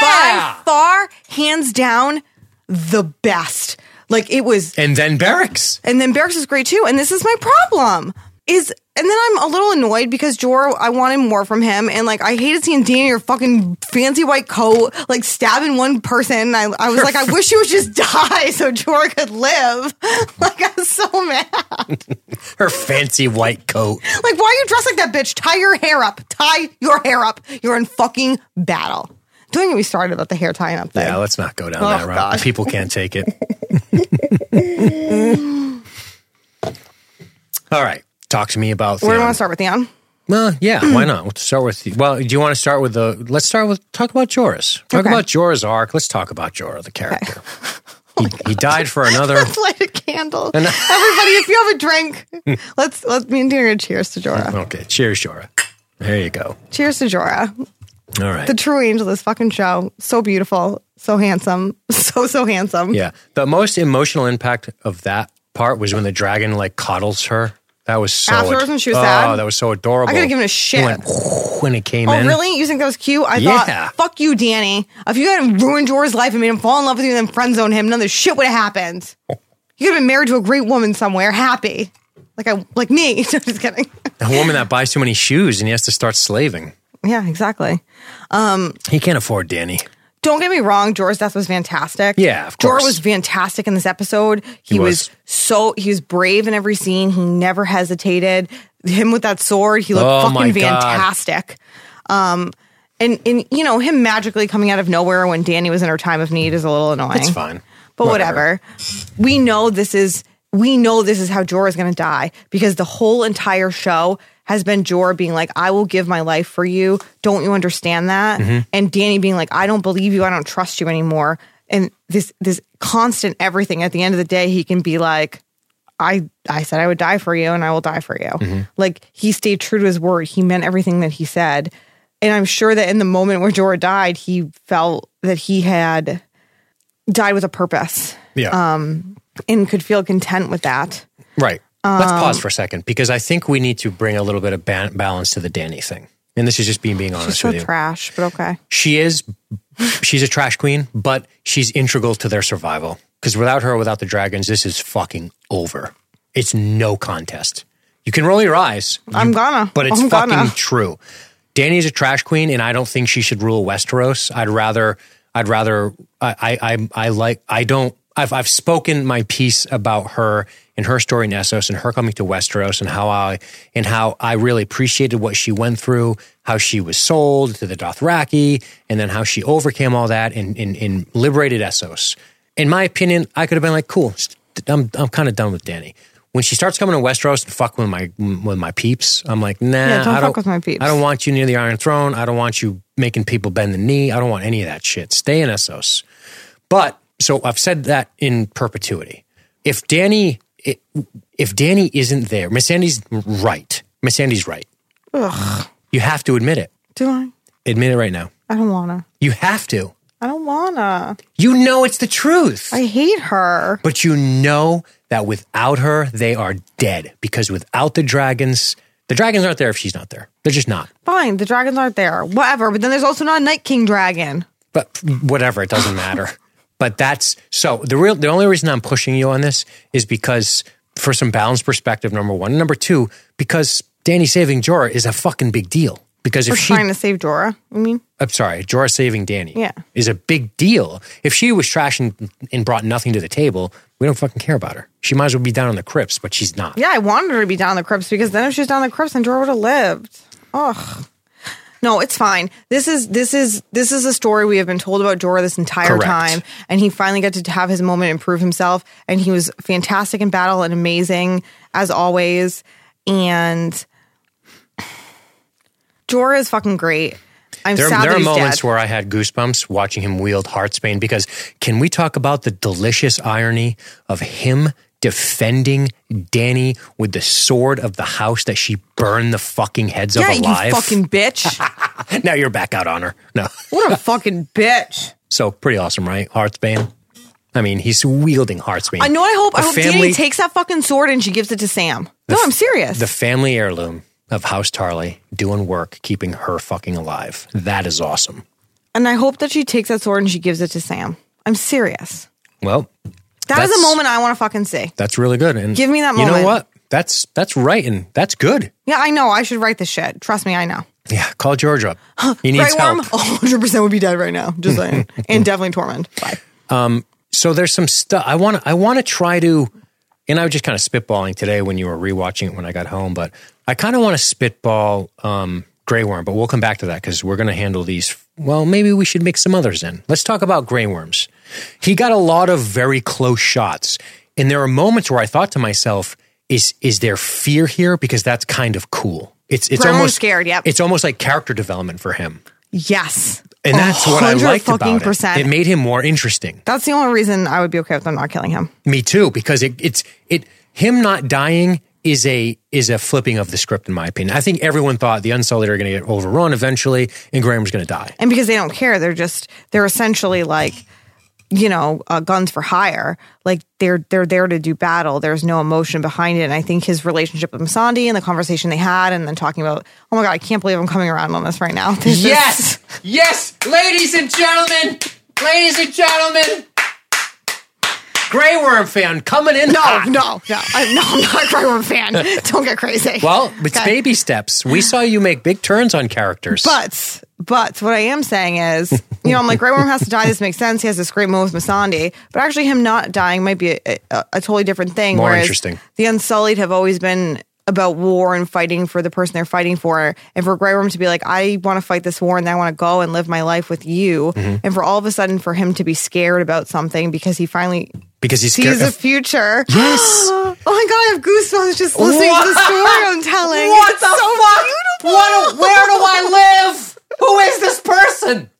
by far, hands down, the best. Like it was, And then Beric's. and then Beric's is great too. And this is my problem is, and then I'm a little annoyed because Jorah, I wanted more from him, and like I hated seeing Dany in your fucking fancy white coat, like stabbing one person. I, I was like, I wish you would just die so Jorah could live. Like I was so mad. Her fancy white coat. Like, why are you dressed like that, bitch? Tie your hair up. Tie your hair up. You're in fucking battle. Don't get me started about the hair tying up thing. Yeah, let's not go down Oh, that route. God. People can't take it. All right. Talk to me about Where do you want to start with Theon? Well, yeah, why mm. not? We'll start with. Well, do you want to start with the? Let's start with talk about Jorah's. Talk Okay. about Jorah's arc. Let's talk about Jorah, the character. he, he died for another. Light a candle. Everybody, if you have a drink, let's let me and are cheers to Jorah. Okay, cheers, Jorah. There you go. Cheers to Jorah, All right. the true angel of this fucking show. So beautiful, so handsome, so so handsome. yeah, the most emotional impact of that part was when the dragon like coddles her. That was so. Afterwards when she was oh, sad? that was so adorable. I could have given a shit. It went when it came Oh, in. really? You think that was cute? I Yeah. thought, fuck you, Dany. If you hadn't ruined Jorah's life and made him fall in love with you and then friend zone him, none of this shit would have happened. You could have been married to a great woman somewhere, happy. Like I like me. Just kidding. A woman that buys too many shoes and he has to start slaving. Yeah, exactly. He can't afford Dany. Don't get me wrong, Jorah's death was fantastic. Yeah, of Jorah course. was fantastic in this episode. He, He was. was. so he was brave in every scene. He never hesitated. Him with that sword, he looked Oh, my fucking God. fantastic. Um and and you know, him magically coming out of nowhere when Dany was in her time of need is a little annoying. It's fine. But whatever. We know this is we know this is how Jorah is going to die because the whole entire show has been Jorah being like, "I will give my life for you. Don't you understand that?" Mm-hmm. And Dany being like, "I don't believe you. I don't trust you anymore." And this this constant everything. At the end of the day, he can be like, "I I said I would die for you, and I will die for you." Mm-hmm. Like he stayed true to his word. He meant everything that he said. And I'm sure that in the moment where Jorah died, he felt that he had died with a purpose Yeah. Um, and could feel content with that. Right. Let's Um, pause for a second because I think we need to bring a little bit of ba- balance to the Dany thing. And this is just being being honest She's so with you. trash, but okay. she is she's a trash queen, but she's integral to their survival. Because without her, without the dragons, this is fucking over. It's no contest. You can roll your eyes. I'm gonna. But it's I'm fucking gonna. true. Dany's a trash queen, and I don't think she should rule Westeros. I'd rather, I'd rather, I, I, I, I like, I don't, I've, I've spoken my piece about her and her story in Essos and her coming to Westeros and how I, and how I really appreciated what she went through, how she was sold to the Dothraki, and then how she overcame all that and, and, and liberated Essos. In my opinion, I could have been like, cool, I'm, I'm kind of done with Dany. When she starts coming to Westeros and fuck with my with my peeps, I'm like, nah, Yeah, don't I fuck don't with my peeps. I don't want you near the Iron Throne. I don't want you making people bend the knee. I don't want any of that shit. Stay in Essos. But so I've said that in perpetuity. If Dany, if Dany isn't there, Missandei's right. Missandei's right. Ugh. You have to admit it. Do I? Admit it right now. I don't wanna. You have to. I don't wanna. You know it's the truth. I hate her. but you know that without her, they are dead because without the dragons, the dragons aren't there if she's not there. They're just not. Fine, the dragons aren't there. Whatever. But then there's also not a Night King dragon. But whatever, it doesn't matter. But that's so the real the only reason I'm pushing you on this is because for some balanced perspective, number one. Number two, because Dany saving Jorah is a fucking big deal. Because if We're she trying to save Jorah. I mean, I'm sorry, Jorah saving Dany Yeah. is a big deal. If she was trash and, and brought nothing to the table, we don't fucking care about her. She might as well be down on the crypts, but she's not. yeah, I wanted her to be down the crypts because then if she was down the crypts, then Jorah would have lived. Ugh. No, it's fine. This is this is this is a story we have been told about Jorah this entire Correct. time, and he finally got to have his moment and prove himself. And he was fantastic in battle and amazing as always. And Jorah is fucking great. I'm There, sad there are moments dead. where I had goosebumps watching him wield Heartsbane because can we talk about the delicious irony of him defending Dany with the sword of the house that she burned the fucking heads yeah, of alive? you fucking bitch. now you're back out on her. No. what a fucking bitch. So pretty awesome, right? Heartsbane. I mean, he's wielding Heartsbane. I know. I hope. I hope family- Dany takes that fucking sword and she gives it to Sam. No, I'm serious. The family heirloom of House Tarly doing work, keeping her fucking alive. That is awesome. and I hope that she takes that sword and she gives it to Sam. I'm serious. Well, That is That's- a moment I want to fucking see. that's really good. And Give me that moment. You know what? That's that's right, and that's good. Yeah, I know. I should write this shit. Trust me, I know. Yeah, call George up. He needs Worm, help. 100% would be dead right now. Just saying. and definitely Tormund. Bye. So there's some stuff I want. I want to try to, and I was just kind of spitballing today when you were rewatching it when I got home. But I kind of want to spitball um, Grey Worm, but we'll come back to that because we're going to handle these. Well, maybe we should mix some others in. Let's talk about Grey Worms. He got a lot of very close shots, and there are moments where I thought to myself, "Is is there fear here?" Because that's kind of cool. It's it's Worm's almost scared, yep. It's almost like character development for him. Yes. And that's what I liked fucking about it. percent. It made him more interesting. That's the only reason I would be okay with them not killing him. Me too, because it, it's it him not dying is a is a flipping of the script in my opinion. I think everyone thought the Unsullied are going to get overrun eventually, and Graham's going to die. And because they don't care, they're just, they're essentially like, you know, uh, guns for hire. Like they're they're there to do battle. There's no emotion behind it. And I think his relationship with Missandei and the conversation they had, and then talking about, oh my god, I can't believe I'm coming around on this right now. There's just- Yes! Yes! Ladies and gentlemen! Ladies and gentlemen! Grey Worm fan coming in. no, hot. no, no, I, no, I'm not a Grey Worm fan. Don't get crazy. Well, it's Okay. baby steps. We saw you make big turns on characters. But but what I am saying is, you know, I'm like Grey Worm has to die. This makes sense. He has this great moment with Missandei, but actually, him not dying might be a, a, a totally different thing. More whereas interesting. The Unsullied have always been about war and fighting for the person they're fighting for, and for Grey Worm to be like, I want to fight this war and I want to go and live my life with you, Mm-hmm. and for all of a sudden for him to be scared about something because he finally because he's sees the future. Yes. oh my god, I have goosebumps just listening to the story I'm telling. What It's the so fuck? beautiful. What, where do I live? Who is this person?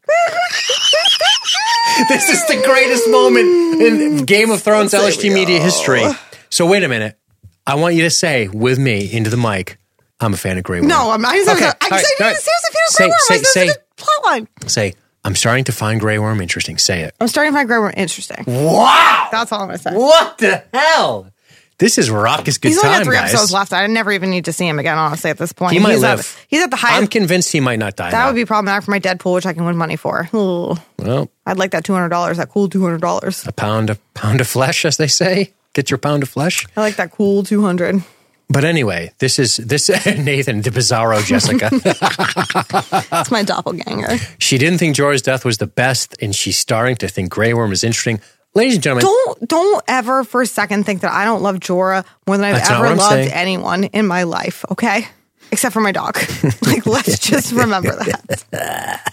this is the greatest moment in Game of Thrones LHT media history. So wait a minute. I want you to say with me into the mic, I'm a fan of Grey Worm. No, I'm not. I'm Okay, I all right, said, all right. seriously, Peter Say- Grey Worm. I say- said, say- it's a plot line. Say, I'm starting to find Grey Worm interesting. Say it. I'm starting to find Grey Worm interesting. Wow! That's all I'm gonna say. What the hell? This is raucous good He's only time, got three guys. episodes left. I never even need to see him again. Honestly, at this point, He might he's live. At, he's at the highest. I'm convinced he might not die. that now. would be problematic for my Deadpool, which I can win money for. Ooh. well, I'd like that two hundred dollars. That cool two hundred dollars. a pound of pound of flesh, as they say. Get your pound of flesh. I like that cool two hundred. But anyway, this is this Nathan the Bizarro Jessica. That's my doppelganger. she didn't think Jorah's death was the best, and she's starting to think Grey Worm is interesting. Ladies and gentlemen, Don't don't ever for a second think that I don't love Jorah more than I've That's not ever what I'm loved saying. anyone in my life. Okay, except for my dog. like let's just remember that.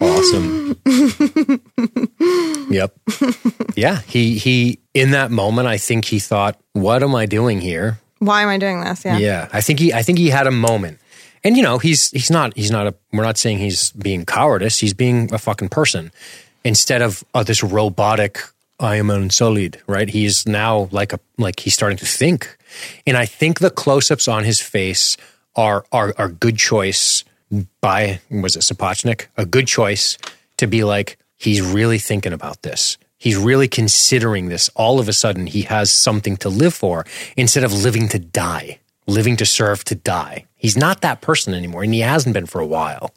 awesome. yep. Yeah, he he in that moment, I think he thought, "What am I doing here?" Why am I doing this? Yeah. Yeah, I think he I think he had a moment. And you know, he's he's not he's not a we're not saying he's being cowardice, he's being a fucking person instead of uh, this robotic I am unsullied, right? He's now like a like he's starting to think. And I think the close-ups on his face are are are good choice by was it Sapochnik a good choice to be like he's really thinking about this. He's really considering this. All of a sudden, he has something to live for instead of living to die, living to serve to die. He's not that person anymore, and he hasn't been for a while.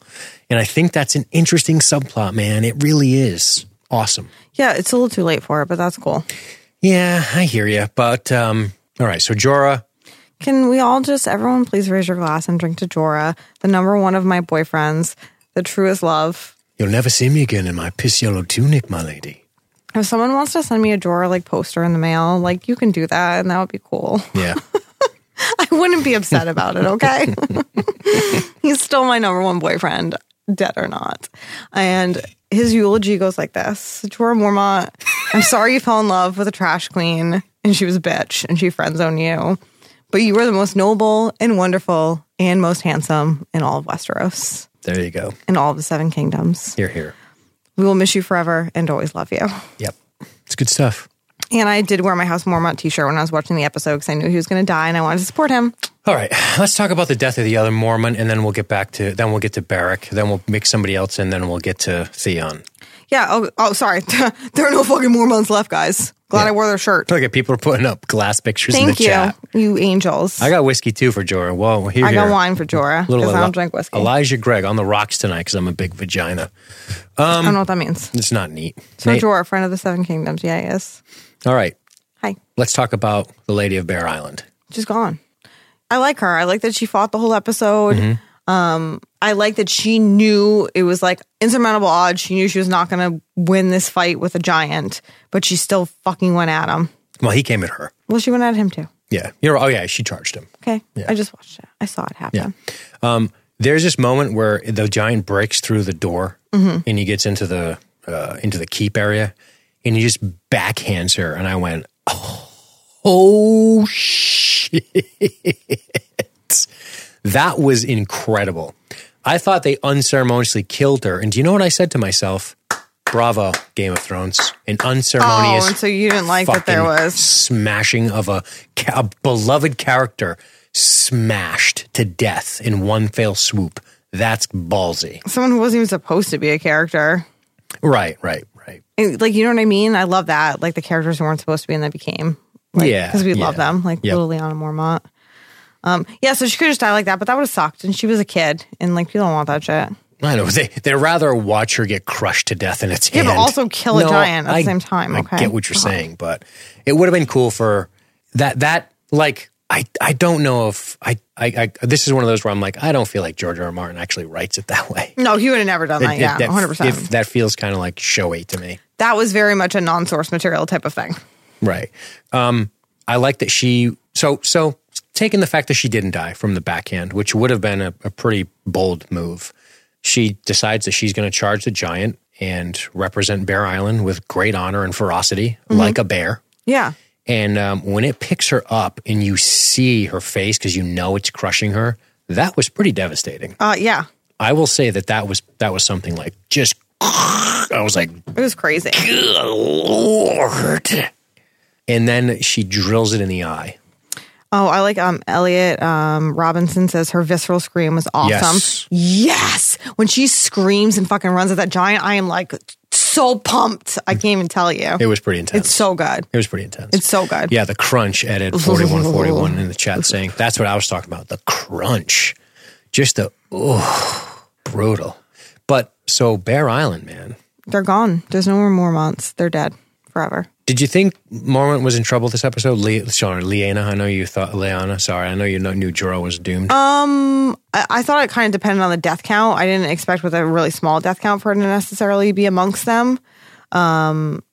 And I think that's an interesting subplot, man. It really is awesome. Yeah, it's a little too late for it, but that's cool. Yeah, I hear you. But um, all right, so Jorah, Can we all just, everyone, please raise your glass and drink to Jorah, the number one of my boyfriends, the truest love. you'll never see me again in my piss yellow tunic, my lady. If someone wants to send me a Jorah like poster in the mail, like you can do that, and that would be cool. Yeah. I wouldn't be upset about it. Okay, he's still my number one boyfriend, dead or not. And his eulogy goes like this: Jorah Mormont, I'm sorry you fell in love with a trash queen, and she was a bitch, and she friend zoned you. But you were the most noble and wonderful and most handsome in all of Westeros, there you go. in all of the Seven Kingdoms. Here, here. We will miss you forever and always love you. Yep. It's good stuff. And I did wear my House Mormont t-shirt when I was watching the episode because I knew he was going to die and I wanted to support him. All right, let's talk about the death of the other Mormont, and then we'll get back to then we'll get to Beric, then we'll mix somebody else and then we'll get to Theon. Yeah. Oh, oh sorry. there are no fucking Mormonts left, guys. Glad I wore their shirt. Look at people are putting up glass pictures in Thank the you, chat. you angels. I got whiskey too for Jorah. Whoa, here, I got here. wine for Jorah because I don't drink whiskey. Elijah Craig on the rocks tonight because I'm a big vagina. I don't um, know what that means. It's not neat. So Nate- Jorah, friend of the Seven Kingdoms. Yeah, he is. All right, Hi. let's talk about the Lady of Bear Island. She's gone. I like her. I like that she fought the whole episode. Mm-hmm. Um, I like that she knew it was like insurmountable odds. She knew she was not going to win this fight with a giant, but she still fucking went at him. Well, he came at her. Well, she went at him too. Yeah, you're. Oh yeah, she charged him. Okay. Yeah. I just watched it. I saw it happen. Um, there's this moment where the giant breaks through the door Mm-hmm. and he gets into the uh, into the keep area and he just backhands her and I went, oh, oh shit, that was incredible. I thought they unceremoniously killed her, and do you know what I said to myself? Bravo, Game of Thrones, an unceremonious. Oh, so you didn't like that there was smashing of a, a beloved character smashed to death in one fell swoop. That's ballsy. someone who wasn't even supposed to be a character. Right, right. And, Like, you know what I mean? I love that. Like the characters who weren't supposed to be and they became. Like, Yeah, Because we love them. Like Yep. little Lyanna Mormont. Um, yeah, so she could just die like that, but that would have sucked. And she was a kid. And like, people don't want that shit. I know they they'd rather watch her get crushed to death in its Yeah, hand. but also kill a giant at the same time, I okay? get what you're Uh-huh. saying, but it would have been cool for that. That like I I don't know if I, I I this is one of those where I'm like I don't feel like George R. R. Martin actually writes it that way. No, he would have never done that. It- yeah, that, 100%. If that feels kind of like showy to me. that was very much a non source material type of thing. Right. Um, I like that she so so taking the fact that she didn't die from the backhand, which would have been a, a pretty bold move. She decides that she's going to charge the giant and represent Bear Island with great honor and ferocity, like a bear. Yeah. And um, when it picks her up and you see her face because you know it's crushing her, that was pretty devastating. Uh, yeah. I will say that that was that was something like just. I was like, It was crazy. Lord. And then she drills it in the eye. Oh, I like um Elliot um Robinson says her visceral scream was awesome. Yes. Yes. When she screams and fucking runs at that giant, I am like so pumped. I can't even tell you. It was pretty intense. It's so good. it was pretty intense. It's so good. yeah, the crunch edit 4141 in the chat saying that's what I was talking about. The crunch. Just the oh brutal. But so Bear Island, man. They're gone. There's no more Mormonts. They're dead forever. Did you think Mormont was in trouble this episode? Le- sorry, Lyanna. I know you thought Lyanna. Sorry, I know you know, knew Jorah was doomed. I, I thought it kind of depended on the death count. I didn't expect with a really small death count for her to necessarily be amongst them. Um,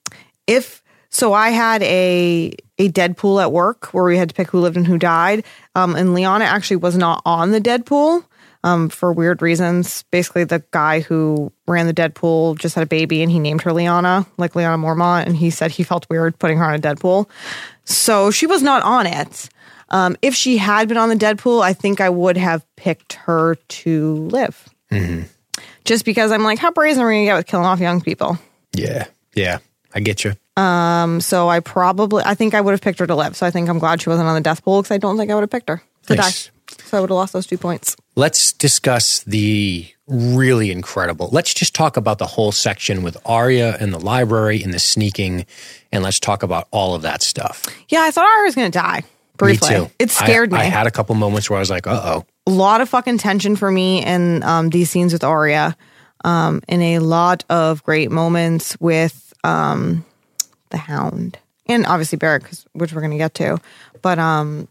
if so, I had a a Deadpool at work where we had to pick who lived and who died. Um, and Lyanna actually was not on the Deadpool um, for weird reasons. Basically, the guy who ran the Deadpool just had a baby and he named her Liana, like Lyanna Mormont, and he said he felt weird putting her on a Deadpool. So she was not on it. Um, if she had been on the Deadpool, I think I would have picked her to live. Just because I'm like, how brazen are we gonna get with killing off young people? yeah, yeah, I get you. So I probably, I think I would have picked her to live. So I think I'm glad she wasn't on the death pool because I don't think I would have picked her to Nice. die. So I would have lost those two points. Let's discuss the really incredible. Let's just talk about the whole section with Arya and the library and the sneaking, and let's talk about all of that stuff. Yeah, I thought Arya was going to die. Briefly, Me too. it scared I, me. I had a couple moments where I was like, "Uh oh." a lot of fucking tension for me in um, these scenes with Arya, um, and a lot of great moments with um, the Hound, and obviously Beric, which we're going to get to. But um,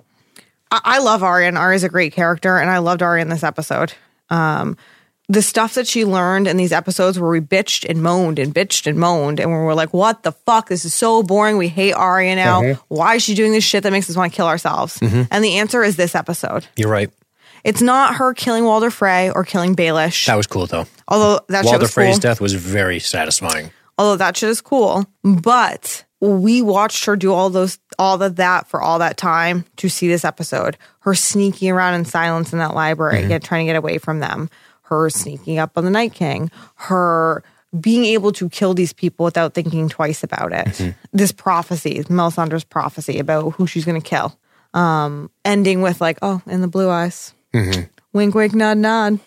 I-, I love Arya, and Arya's a great character, and I loved Arya in this episode. Um, the stuff that she learned in these episodes where we bitched and moaned and bitched and moaned, and we were like, "What the fuck? This is so boring. We hate Arya now. Why is she doing this shit that makes us want to kill ourselves?" And the answer is this episode. You're right. It's not her killing Walder Frey or killing Baelish. That was cool though. although that shit Walder Frey's cool. death was very satisfying. Although that shit is cool. But we watched her do all those all of that for all that time to see this episode. Her sneaking around in silence in that library, Mm-hmm. get, trying to get away from them. Her sneaking up on the Night King. Her being able to kill these people without thinking twice about it. Mm-hmm. This prophecy, Melisandre's prophecy about who she's going to kill. Um, ending with like, oh, in the blue eyes. Mm-hmm. Wink, wink, nod, nod.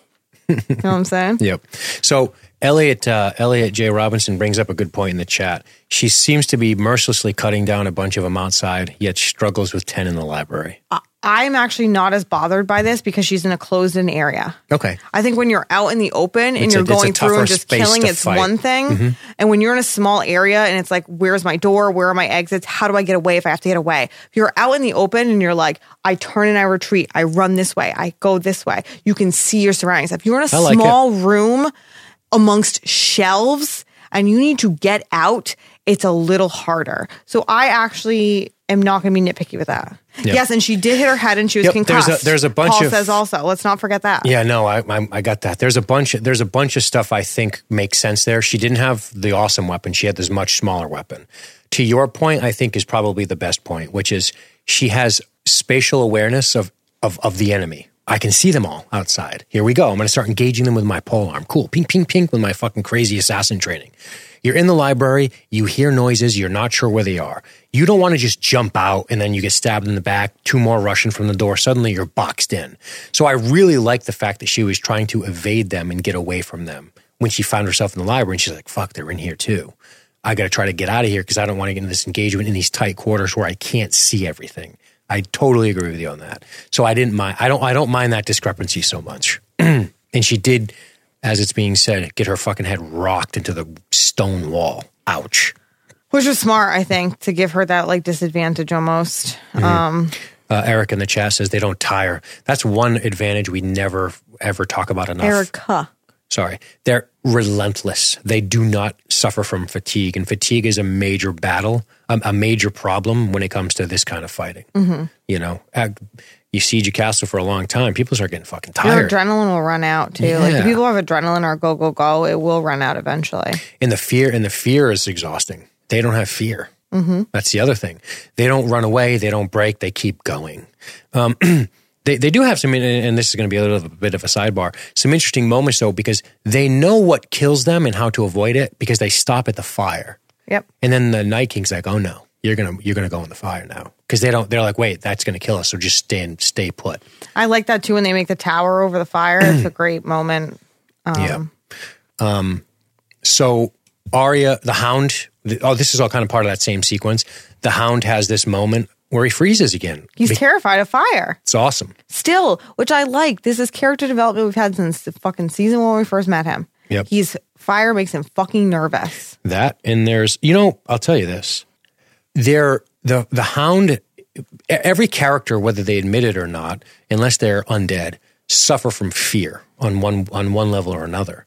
You know what I'm saying? Yep. So Elliot uh, Elliot J Robinson brings up a good point in the chat. She seems to be mercilessly cutting down a bunch of them outside, yet struggles with ten in the library. I'm actually not as bothered by this because she's in a closed in area. Okay. I think when you're out in the open and It's you're it's a going through tougher and just space killing, to it's fight. Mm-hmm. one thing. And when you're in a small area and it's like, where's my door? Where are my exits? How do I get away if I have to get away? If you're out in the open and you're like, I turn and I retreat, I run this way, I go this way, you can see your surroundings. If you're in a like it. small room amongst shelves and you need to get out, it's a little harder. So I actually am not going to be nitpicky with that. Yep. Yes, and she did hit her head and she was Yep, there's a- concussed. there's a bunch Paul of- says also. Let's not forget that. Yeah, no, I, I I got that. There's a bunch. There's a bunch of stuff I think makes sense there. She didn't have the awesome weapon. She had this much smaller weapon. To your point, I think is probably the best point, which is she has spatial awareness of of of the enemy. I can see them all outside. Here we go. I'm going to start engaging them with my pole arm. Cool. Ping, ping, ping with my fucking crazy assassin training. You're in the library. You hear noises. You're not sure where they are. You don't want to just jump out and then you get stabbed in the back. Two more rushing from the door. Suddenly you're boxed in. So I really like the fact that she was trying to evade them and get away from them when she found herself in the library and she's like, fuck, they're in here too. I got to try to get out of here because I don't want to get into this engagement in these tight quarters where I can't see everything. I totally agree with you on that. So I didn't mind. I don't. I don't mind that discrepancy so much. and she did, as it's being said, get her fucking head rocked into the stone wall. Ouch. Which was smart, I think, to give her that like disadvantage almost. Um, Uh, Eric in the chat says they don't tire. That's one advantage we never ever talk about enough. Erica. sorry, they're relentless. They do not suffer from fatigue, and fatigue is a major battle, a, a major problem when it comes to this kind of fighting. Mm-hmm. You know, uh, you siege a castle for a long time, people start getting fucking Your tired, adrenaline will run out too. Like Yeah. the people have adrenaline or go go go, it will run out eventually. and the fear and the fear is exhausting. They don't have fear. Mm-hmm. That's the other thing. They don't run away. They don't break. They keep going. Um, they they do have some, and this is going to be a little bit of a sidebar. Some interesting moments though, because they know what kills them and how to avoid it because they stop at the fire. Yep. And then the Night King's like, "Oh no, you're gonna you're gonna go in the fire now," because they don't. They're like, "Wait, that's gonna kill us." So just stand, stay put. I like that too when they make the tower over the fire. it's a great moment. yeah. Um. So Arya, the Hound. The, oh, this is all kind of part of that same sequence. The Hound has this moment where he freezes again. He's terrified of fire. It's awesome. Still, which I like. This is character development we've had since the fucking season when we first met him. Yep. He's fire makes him fucking nervous. That and there's, you know, I'll tell you this. There, the the Hound. Every character, whether they admit it or not, unless they're undead, suffer from fear on one on one level or another.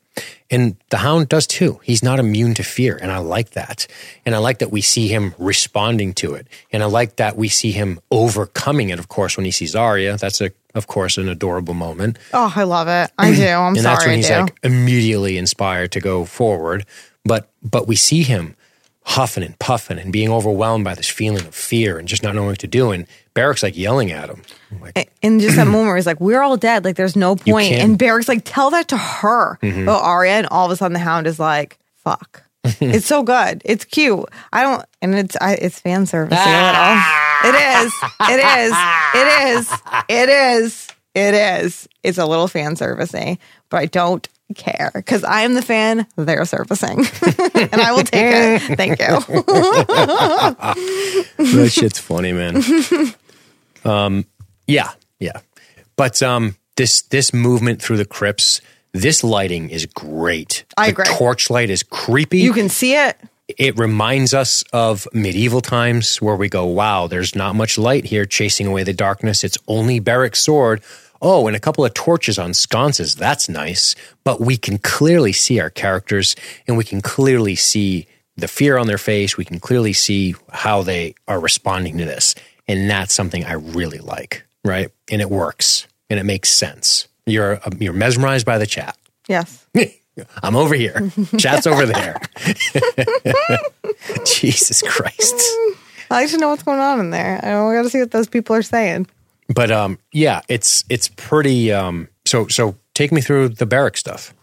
And the Hound does too. He's not immune to fear, and I like that. And I like that we see him responding to it, and I like that we see him overcoming it. Of course, when he sees Arya, that's a of course an adorable moment. Oh, I love it. I do. I'm and sorry. that's when he's like immediately inspired to go forward. But but we see him huffing and puffing and being overwhelmed by this feeling of fear and just not knowing what to do. And Beric's like yelling at him. I'm like, in just that moment where he's like, "We're all dead. Like, there's no point." And Beric's like, "Tell that to her." Mm-hmm. Oh, Arya, and all of a sudden the Hound is like, "Fuck." it's so good. It's cute. I don't, and it's I, it's fan service. You know what else? It is. It is. It is. It is. It is. It's a little fan servicing, but I don't care because I am the fan they're servicing, and I will take it. Thank you. that shit's funny, man. Um, yeah, yeah. But um, this this movement through the crypts, this lighting is great. I the agree. Torchlight is creepy. You can see it. it reminds us of medieval times where we go, wow, there's not much light here chasing away the darkness. It's only Beric's sword. Oh, and a couple of torches on sconces. That's nice. But we can clearly see our characters and we can clearly see the fear on their face. We can clearly see how they are responding to this. And that's something I really like, right? And it works and it makes sense. You're, um, you're mesmerized by the chat. Yes. I'm over here. Chat's over there. Jesus Christ. I like to know what's going on in there. I got to see what those people are saying. But um yeah, it's it's pretty um so so take me through the Beric stuff.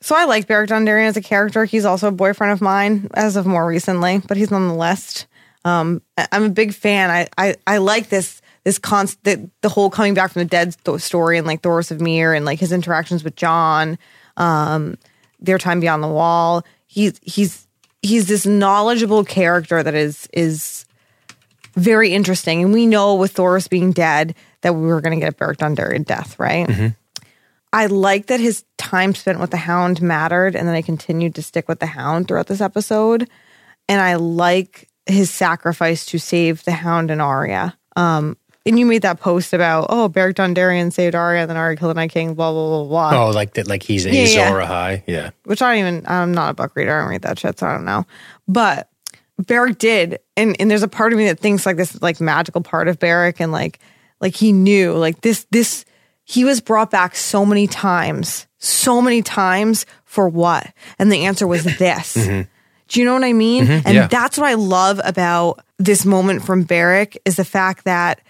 So I like Beric Dondarrion as a character. He's also a boyfriend of mine as of more recently, but he's on the list. Um, I'm a big fan. I I, I like this this const the, the whole coming back from the dead sto- story and like Thoros of Myr and like his interactions with Jon, um, their time beyond the wall. He's he's he's this knowledgeable character that is is very interesting. And we know with Thoros being dead that we were going to get a Beric Dondarrion death, right? I like that his time spent with the hound mattered and then I continued to stick with the hound throughout this episode. And I like his sacrifice to save the hound and Arya. Um, and you made that post about, oh, Beric Dondarrion saved Arya, then Arya killed the Night King, blah, blah, blah, blah. Oh, like that like he's yeah. Azor Ahai. Yeah. Which I don't even, I'm not a book reader. I don't read that shit, so I don't know. But Beric did. And, and there's a part of me that thinks like this like magical part of Beric and like, like he knew like this, this, he was brought back so many times, so many times for what? And the answer was this. Do you know what I mean? And Mm-hmm. yeah. that's what I love about this moment from Beric is the fact that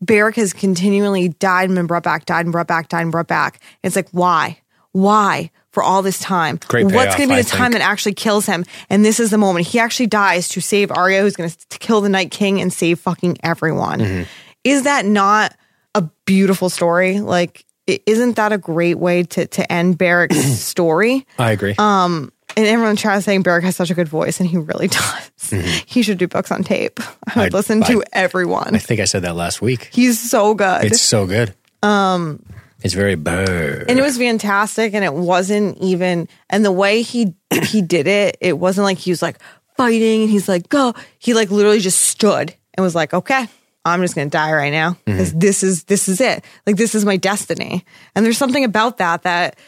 Beric has continually died and been brought back, died and brought back, died and brought back. It's like, why? Why? For all this time. Great What's going to be I the time think. that actually kills him? And this is the moment. He actually dies to save Arya, who's going to kill the Night King and save fucking everyone. Mm-hmm. Is that not a beautiful story? Like, isn't that a great way to, to end Beric's story? I agree. Um, and everyone tries saying Beric has such a good voice, and he really does. He should do books on tape. I would Mm-hmm. I- listen to everyone. I think I said that last week. He's so good. It's so good. Um it's very bird. and it was fantastic and it wasn't even and the way he he did it it wasn't like he was like fighting and he's like go he like literally just stood and was like okay i'm just gonna die right now because this is this is it like this is my destiny and there's something about that that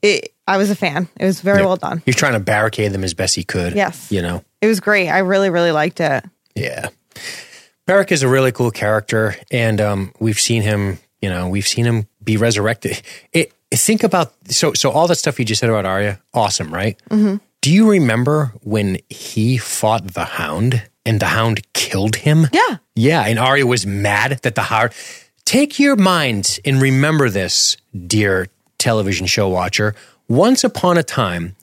it i was a fan it was very well done He's trying to barricade them as best he could. Yes. You know? it was great i really really liked it Yeah. Beric is a really cool character, and um, we've seen him. You know, we've seen him be resurrected. It, think about so so all that stuff you just said about Arya. Awesome, right? Mm-hmm. Do you remember when he fought the Hound and the Hound killed him? Yeah. yeah. And Arya was mad that the Hound. Take your mind and remember this, dear television show watcher. Once upon a time,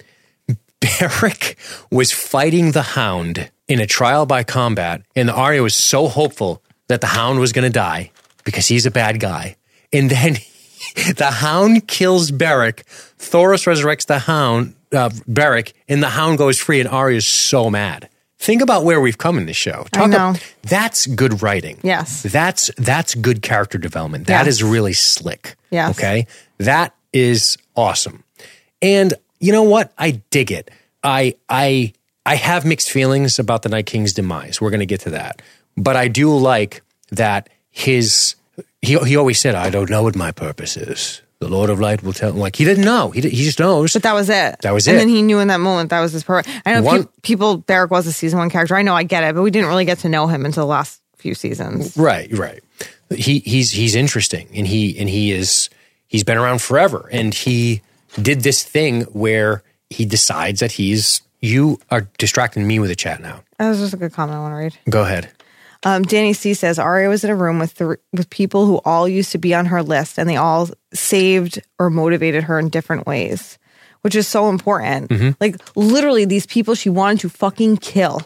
Beric was fighting the Hound in a trial by combat, and Arya was so hopeful that the Hound was going to die because he's a bad guy. And then the Hound kills Beric. Thoros resurrects the Hound, uh, Beric, and the Hound goes free, and Arya is so mad. Think about where we've come in this show. Talk know. ab- that's good writing. Yes. That's that's good character development. That Yes. is really slick. Yes. Okay. That is awesome. And you know what? I dig it. I I I have mixed feelings about the Night King's demise. We're going to get to that. But I do like that his he he always said, "I don't know what my purpose is. The Lord of Light will tell." Like he didn't know. He he just knows. but that was it That was and it. And then he knew in that moment that was his purpose i know One- peop- people Beric was a season one character i know i get it but we didn't really get to know him until the last few seasons Right, right. He he's he's interesting and he and he is he's been around forever and he did this thing where he decides that he's you are distracting me with a chat now. that was just a good comment i want to read Go ahead. Um, Danny C says Arya was in a room with th- with people who all used to be on her list, and they all saved or motivated her in different ways, which is so important. Like literally, these people she wanted to fucking kill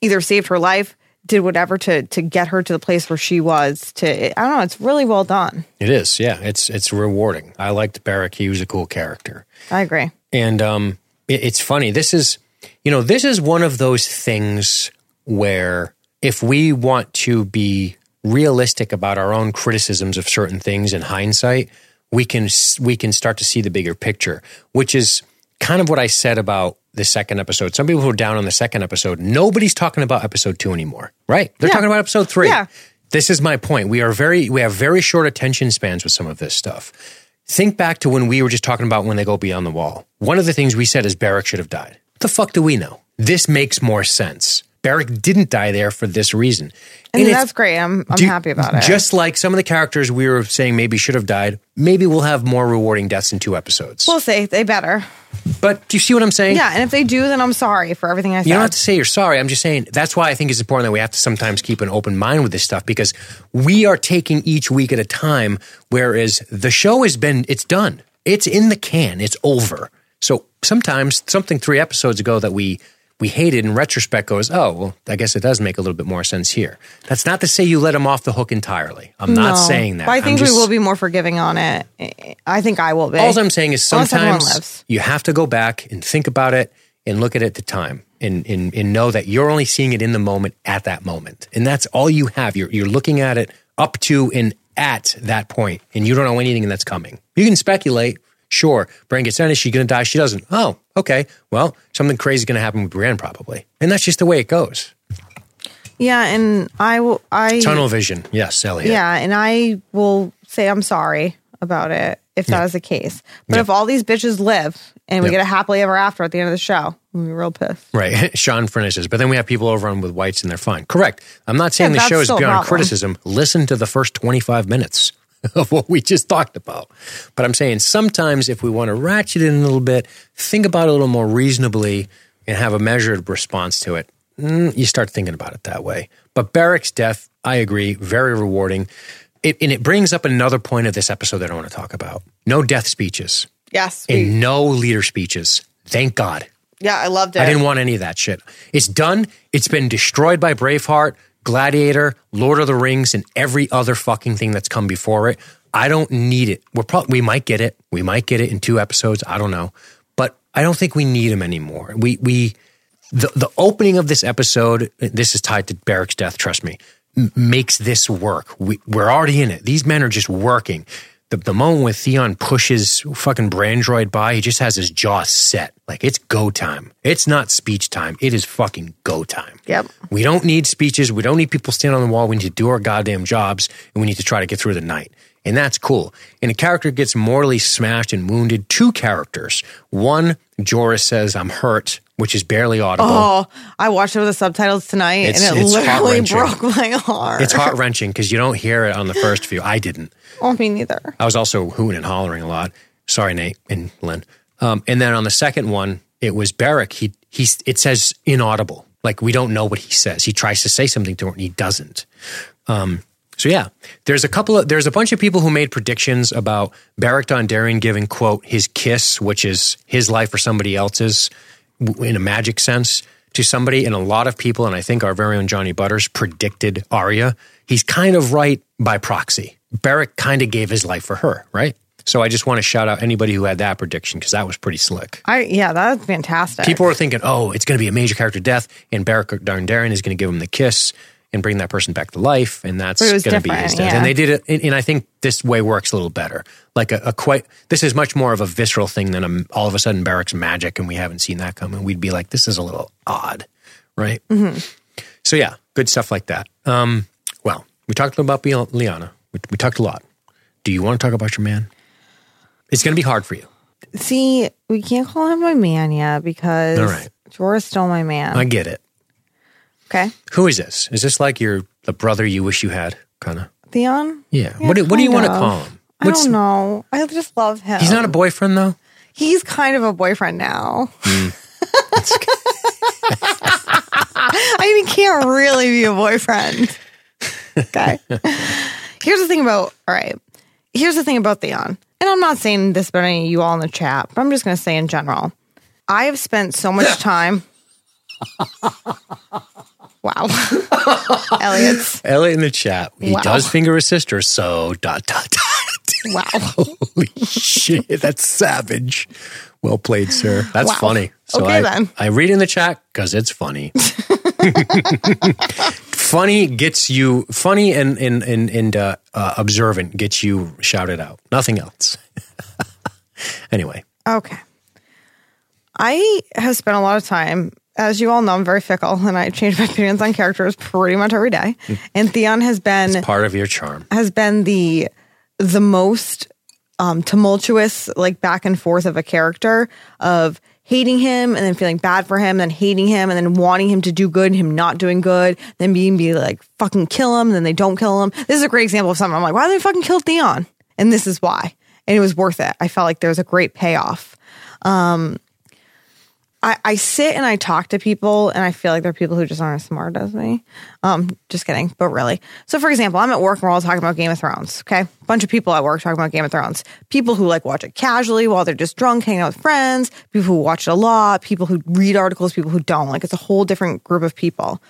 either saved her life, did whatever to to get her to the place where she was. To I don't know, it's really well done. It is, yeah. It's it's rewarding. I liked Beric. He was a cool character. I agree. And um, it, it's funny. This is, you know, this is one of those things where if we want to be realistic about our own criticisms of certain things in hindsight, we can we can start to see the bigger picture, which is kind of what I said about the second episode. Some people who are down on the second episode, nobody's talking about episode two anymore, right? They're Yeah. talking about episode three. Yeah. This is my point. We are very we have very short attention spans with some of this stuff. Think back to when we were just talking about when they go beyond the wall. One of the things we said is Beric should have died. What the fuck do we know? This makes more sense. Beric didn't die there for this reason. And, it's- that's great. I'm I'm do- happy about it. Just like some of the characters we were saying maybe should have died, maybe we'll have more rewarding deaths in two episodes. we'll see. They better. but do you see what I'm saying? Yeah, and if they do, then I'm sorry for everything I said. You don't have to say you're sorry. I'm just saying that's why I think it's important that we have to sometimes keep an open mind with this stuff because we are taking each week at a time, whereas the show has been, it's done. It's in the can. It's over. So sometimes something three episodes ago that we we hated in retrospect goes, oh, well, I guess it does make a little bit more sense here. That's not to say you let them off the hook entirely. I'm not saying that. I think just- we will be more forgiving on it. I think I will be. all I'm saying is sometimes you have to go back and think about it and look at it at the time and, and, and know that you're only seeing it in the moment at that moment. And that's all you have. You're, you're looking at it up to and at that point, and you don't know anything that's coming. You can speculate. Sure, Brienne gets done. Is she going to die? She doesn't. Oh, okay. Well, something crazy is going to happen with Brienne probably. And that's just the way it goes. yeah, and I will. I Tunnel vision. Yes, Elliot. Yeah, and I will say I'm sorry about it if that is the case. But Yeah. if all these bitches live and we Yeah. get a happily ever after at the end of the show, be real pissed. Right. Sean finishes. But then we have people over on with whites and they're fine. Correct. I'm not saying Yeah, the show is beyond criticism. Listen to the first 25 minutes of what we just talked about. But I'm saying sometimes if we want to ratchet it in a little bit, think about it a little more reasonably and have a measured response to it. Mm, you start thinking about it that way. But Beric's death, I agree, very rewarding. It, and it brings up another point of this episode that I want to talk about. No death speeches Yes. and no leader speeches. Thank God. yeah, I loved it. I didn't want any of that shit. It's done. It's been destroyed by Braveheart, Gladiator, Lord of the Rings, and every other fucking thing that's come before it. I don't need it. We're probably we might get it. We might get it in two episodes. I don't know, but I don't think we need them anymore. We we the the opening of this episode. This is tied to Beric's death. Trust me, m- makes this work. We we're already in it. These men are just working. The, the moment when Theon pushes fucking Brandroid by, he just has his jaw set. Like it's go time. It's not speech time. It is fucking go time. Yep. We don't need speeches. We don't need people standing on the wall. We need to do our goddamn jobs and we need to try to get through the night. And that's cool. And a character gets mortally smashed and wounded. Two characters. One, Joris says, I'm hurt, which is barely audible. Oh, I watched it with the subtitles tonight, It's- and it literally broke my heart. It's heart wrenching because you don't hear it on the first view. I didn't. Oh, me neither. I was also hooting and hollering a lot. Sorry, Nate and Lynn. Um, and then on the second one, it was Beric. He he's it says inaudible. Like we don't know what he says. He tries to say something to her and he doesn't. Um, so yeah, there's a couple of there's a bunch of people who made predictions about Beric Dondarrion giving quote his kiss, which is his life or somebody else's, in a magic sense to somebody. And a lot of people, and I think our very own Johnny Butters predicted Arya. He's kind of right by proxy. Beric kind of gave his life for her, right? So I just want to shout out anybody who had that prediction because that was pretty slick. I yeah, that was fantastic. People were thinking, oh, it's going to be a major character death, and Beric Dondarrion is going to give him the kiss and bring that person back to life, and that's going to be his death. yeah. And they did it, and, and I think this way works a little better. Like a, a quite, this is much more of a visceral thing than a, all of a sudden Beric's magic, and we haven't seen that come, and We'd be like, this is a little odd, right? Mm-hmm. So yeah, good stuff like that. Um, well, we talked about Lyanna. We, we talked a lot. Do you want to talk about your man? It's going to be hard for you. See, we can't call him my man yet because All right. Jorah's still my man. I get it. Okay, Who is this? Is this like your the brother you wish you had? Kind of. Theon. Yeah. what do, what do you want to call him? I don't know. I just love him. He's not a boyfriend though. He's kind of a boyfriend now. Hmm. I mean, he can't really be a boyfriend. Okay. Here's the thing about, all right. Here's the thing about Theon. And I'm not saying this about any of you all in the chat, but I'm just going to say in general. I have spent so much time. Wow. Elliot's. Elliot in the chat. He Wow. does finger his sister, so dot dot dot. Wow. Holy shit, that's savage. Well played, sir. That's Wow. funny. So Okay, I, then. I read in the chat because it's funny. funny gets you funny and and and, and uh, uh, observant gets you shouted out. Nothing else. anyway, Okay. I have spent a lot of time, as you all know, I'm very fickle and I change my opinions on characters pretty much every day. And Theon has been part of your charm. has been the the most um, tumultuous, like back and forth of a character of hating him and then feeling bad for him, then hating him and then wanting him to do good and him not doing good, then being be like fucking kill him, and then they don't kill him. This is a great example of something. I'm like, why did they fucking kill Theon? And this is why. And it was worth it. I felt like there was a great payoff. I, I sit and I talk to people, and I feel like they're people who just aren't as smart as me. Um, just kidding, but really. So, for example, I'm at work and we're all talking about Game of Thrones. Okay, bunch of people at work talking about Game of Thrones. People who like watch it casually while they're just drunk, hanging out with friends. People who watch it a lot. People who read articles. People who don't. Like it's a whole different group of people.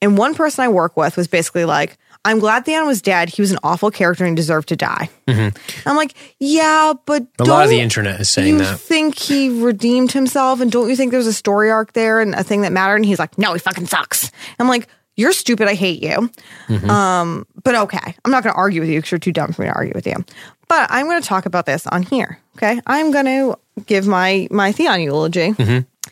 And one person I work with was basically like, I'm glad Theon was dead. He was an awful character and deserved to die. I'm like, yeah, but Mm-hmm. A lot of the internet is saying you that. think he redeemed himself and don't you think there's a story arc there and a thing that mattered and he's like no he fucking sucks i'm like you're stupid i hate you Mm-hmm. um but okay i'm not going to argue with you because you're too dumb for me to argue with you but i'm going to talk about this on here okay i'm going to give my my theon eulogy Mm-hmm.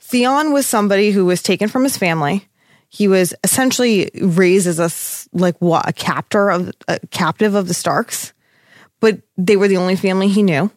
theon was somebody who was taken from his family he was essentially raised as a like what a captor of a captive of the starks but they were the only family he knew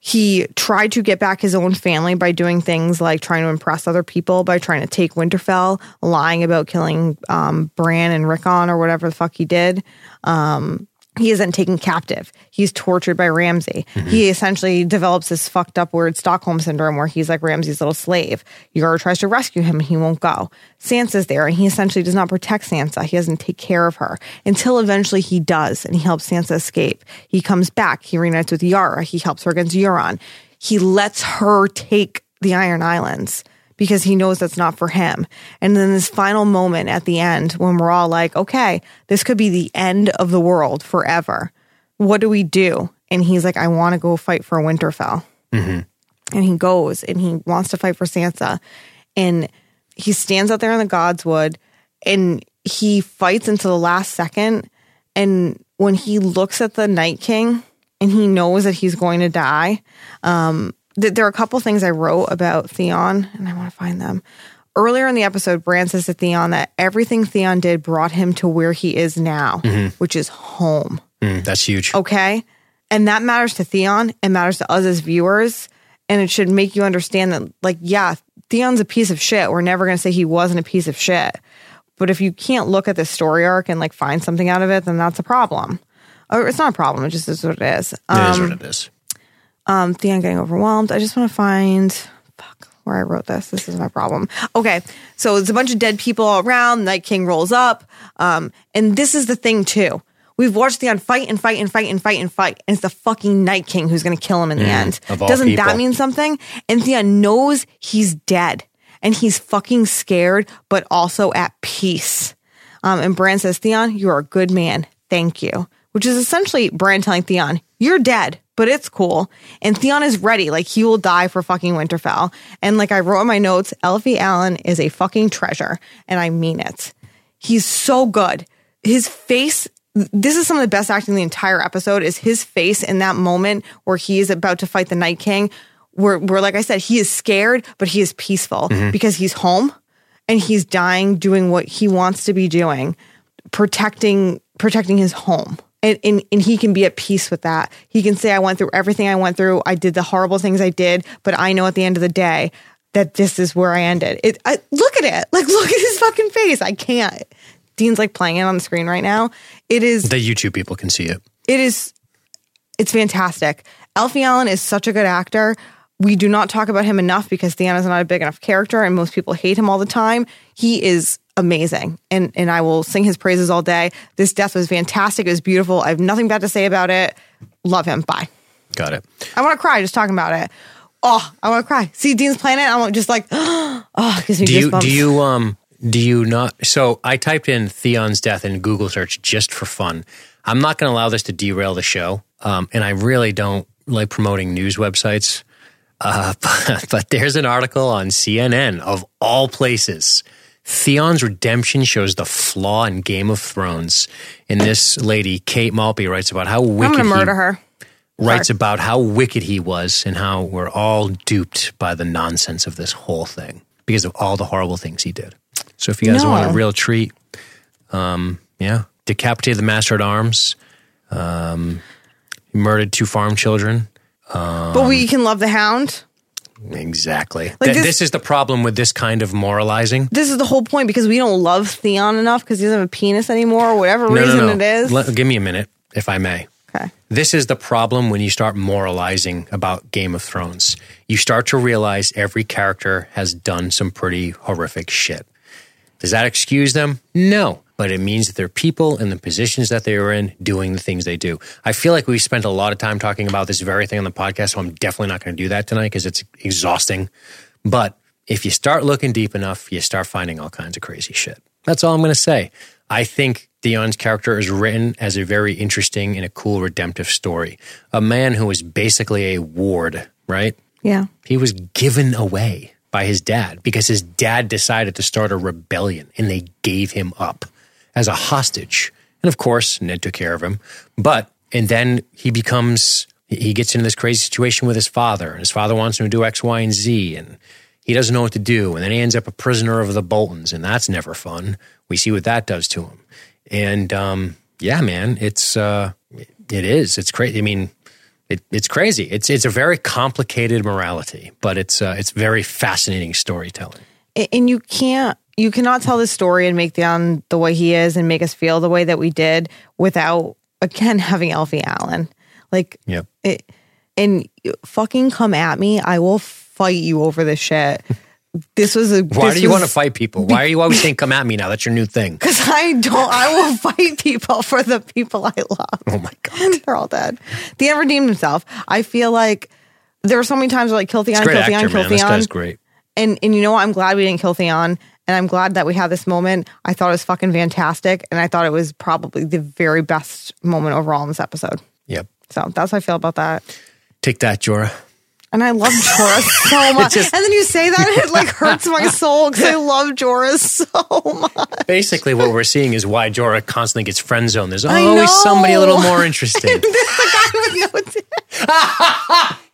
he tried to get back his own family by doing things like trying to impress other people by trying to take Winterfell, lying about killing um, Bran and Rickon or whatever the fuck he did. Um, he is then taken captive. He's tortured by Ramsay. Mm-hmm. He essentially develops this fucked up weird Stockholm syndrome where he's like Ramsay's little slave. Yara tries to rescue him and he won't go. Sansa's there and he essentially does not protect Sansa. He doesn't take care of her until eventually he does and he helps Sansa escape. He comes back. He reunites with Yara. He helps her against Euron. He lets her take the Iron Islands because he knows that's not for him. And then this final moment at the end when we're all like, okay, this could be the end of the world forever. What do we do? And he's like, I want to go fight for Winterfell. And he goes and he wants to fight for Sansa. And he stands out there in the Godswood and he fights until the last second. And when he looks at the Night King and he knows that he's going to die, um, th- there are a couple things I wrote about Theon, and I want to find them. Earlier in the episode, Bran says to Theon that everything Theon did brought him to where he is now, which is home. Mm, that's huge. Okay. And that matters to Theon. It matters to us as viewers. And it should make you understand that, like, yeah, Theon's a piece of shit. We're never going to say he wasn't a piece of shit. But if you can't look at the story arc and, like, find something out of it, then that's a problem. Or it's not a problem. It just is what it is. It Um, is what it is. Um, Theon getting overwhelmed. I just want to find fuck where I wrote this. This is my problem. Okay, so it's a bunch of dead people all around. Night King rolls up, um, and this is the thing too. We've watched Theon fight and fight and fight and fight and fight, and it's the fucking Night King who's going to kill him in the end. of all Doesn't that people. mean something? And Theon knows he's dead, and he's fucking scared, but also at peace. Um, and Bran says, Theon, you're a good man. Thank you. Which is essentially Bran telling Theon, you're dead, but it's cool. And Theon is ready. Like he will die for fucking Winterfell. And like I wrote in my notes, Alfie Allen is a fucking treasure. And I mean it. He's so good. His face, this is some of the best acting in the entire episode, is his face in that moment where he is about to fight the Night King. Where, where like I said, he is scared, but he is peaceful mm-hmm. because he's home and he's dying doing what he wants to be doing protecting protecting his home and, and and he can be at peace with that he can say i went through everything i went through i did the horrible things i did but i know at the end of the day that this is where i ended it I, look at it like look at his fucking face i can't dean's like playing it on the screen right now it is The YouTube people can see it. it is it's fantastic. Alfie Allen is such a good actor. We do not talk about him enough because Theon is not a big enough character and most people hate him all the time. He is amazing and and I will sing his praises all day. This death was fantastic. It was beautiful. I have nothing bad to say about it. Love him. Bye. Got it. I want to cry just talking about it. Oh, I want to cry. See Dean's Planet. I want just like oh, gives me Do you do you um Do you not? So I typed in Theon's death in Google search just for fun. I'm not going to allow this to derail the show, um, and I really don't like promoting news websites. Uh, but, but there's an article on CNN of all places. Theon's redemption shows the flaw in Game of Thrones. And this lady, Kate Maltby, writes about how I'm wicked he murder her. writes about how wicked he was and how we're all duped by the nonsense of this whole thing because of all the horrible things he did. So if you guys No. want a real treat, um, yeah, decapitated the master at arms, um, he murdered two farm children. but we can love the hound. Exactly. Like Th- this- this is the problem with this kind of moralizing. This is the whole point because we don't love Theon enough because he doesn't have a penis anymore, or whatever reason it is. Let- give me a minute, if I may. okay. This is the problem when you start moralizing about Game of Thrones. You start to realize every character has done some pretty horrific shit. Does that excuse them? No. But it means that they're people in the positions that they are in doing the things they do. I feel like we spent a lot of time talking about this very thing on the podcast, so I'm definitely not going to do that tonight because it's exhausting. But if you start looking deep enough, you start finding all kinds of crazy shit. That's all I'm going to say. I think Theon's character is written as a very interesting and a cool redemptive story. A man who was basically a ward, right? Yeah. He was given away by his dad because his dad decided to start a rebellion and they gave him up as a hostage. And of course, Ned took care of him. But, and then he becomes, he gets into this crazy situation with his father. And his father wants him to do X, Y, and Z. And he doesn't know what to do. And then he ends up a prisoner of the Boltons. And that's never fun. We see what that does to him. And, um, yeah, man, it's, uh, it is. It's crazy. I mean, it, it's crazy. It's it's a very complicated morality, but it's uh, it's very fascinating storytelling. And you can't you cannot tell this story and make Theon the way he is and make us feel the way that we did without again having Alfie Allen. Like Yep. it, and fucking come at me, I will fight you over this shit. This was a Why do you want to fight people? Why are you always saying "come at me" now? That's your new thing. Because I don't. I will fight people for the people I love. Oh my god! They're all dead. Theon redeemed himself. I feel like there were so many times where like kill Theon, kill actor, Theon, kill man. This Theon. guy's great. And and you know what? I'm glad we didn't kill Theon. And I'm glad that we had this moment. I thought it was fucking fantastic. And I thought it was probably the very best moment overall in this episode. Yep. So that's how I feel about that. Take that, Jorah. And I love Jorah so much. and then you say that, it like hurts my soul because I love Jorah so much. Basically, what we're seeing is why Jorah constantly gets friend zoned. There's always somebody a little more interesting. the guy with no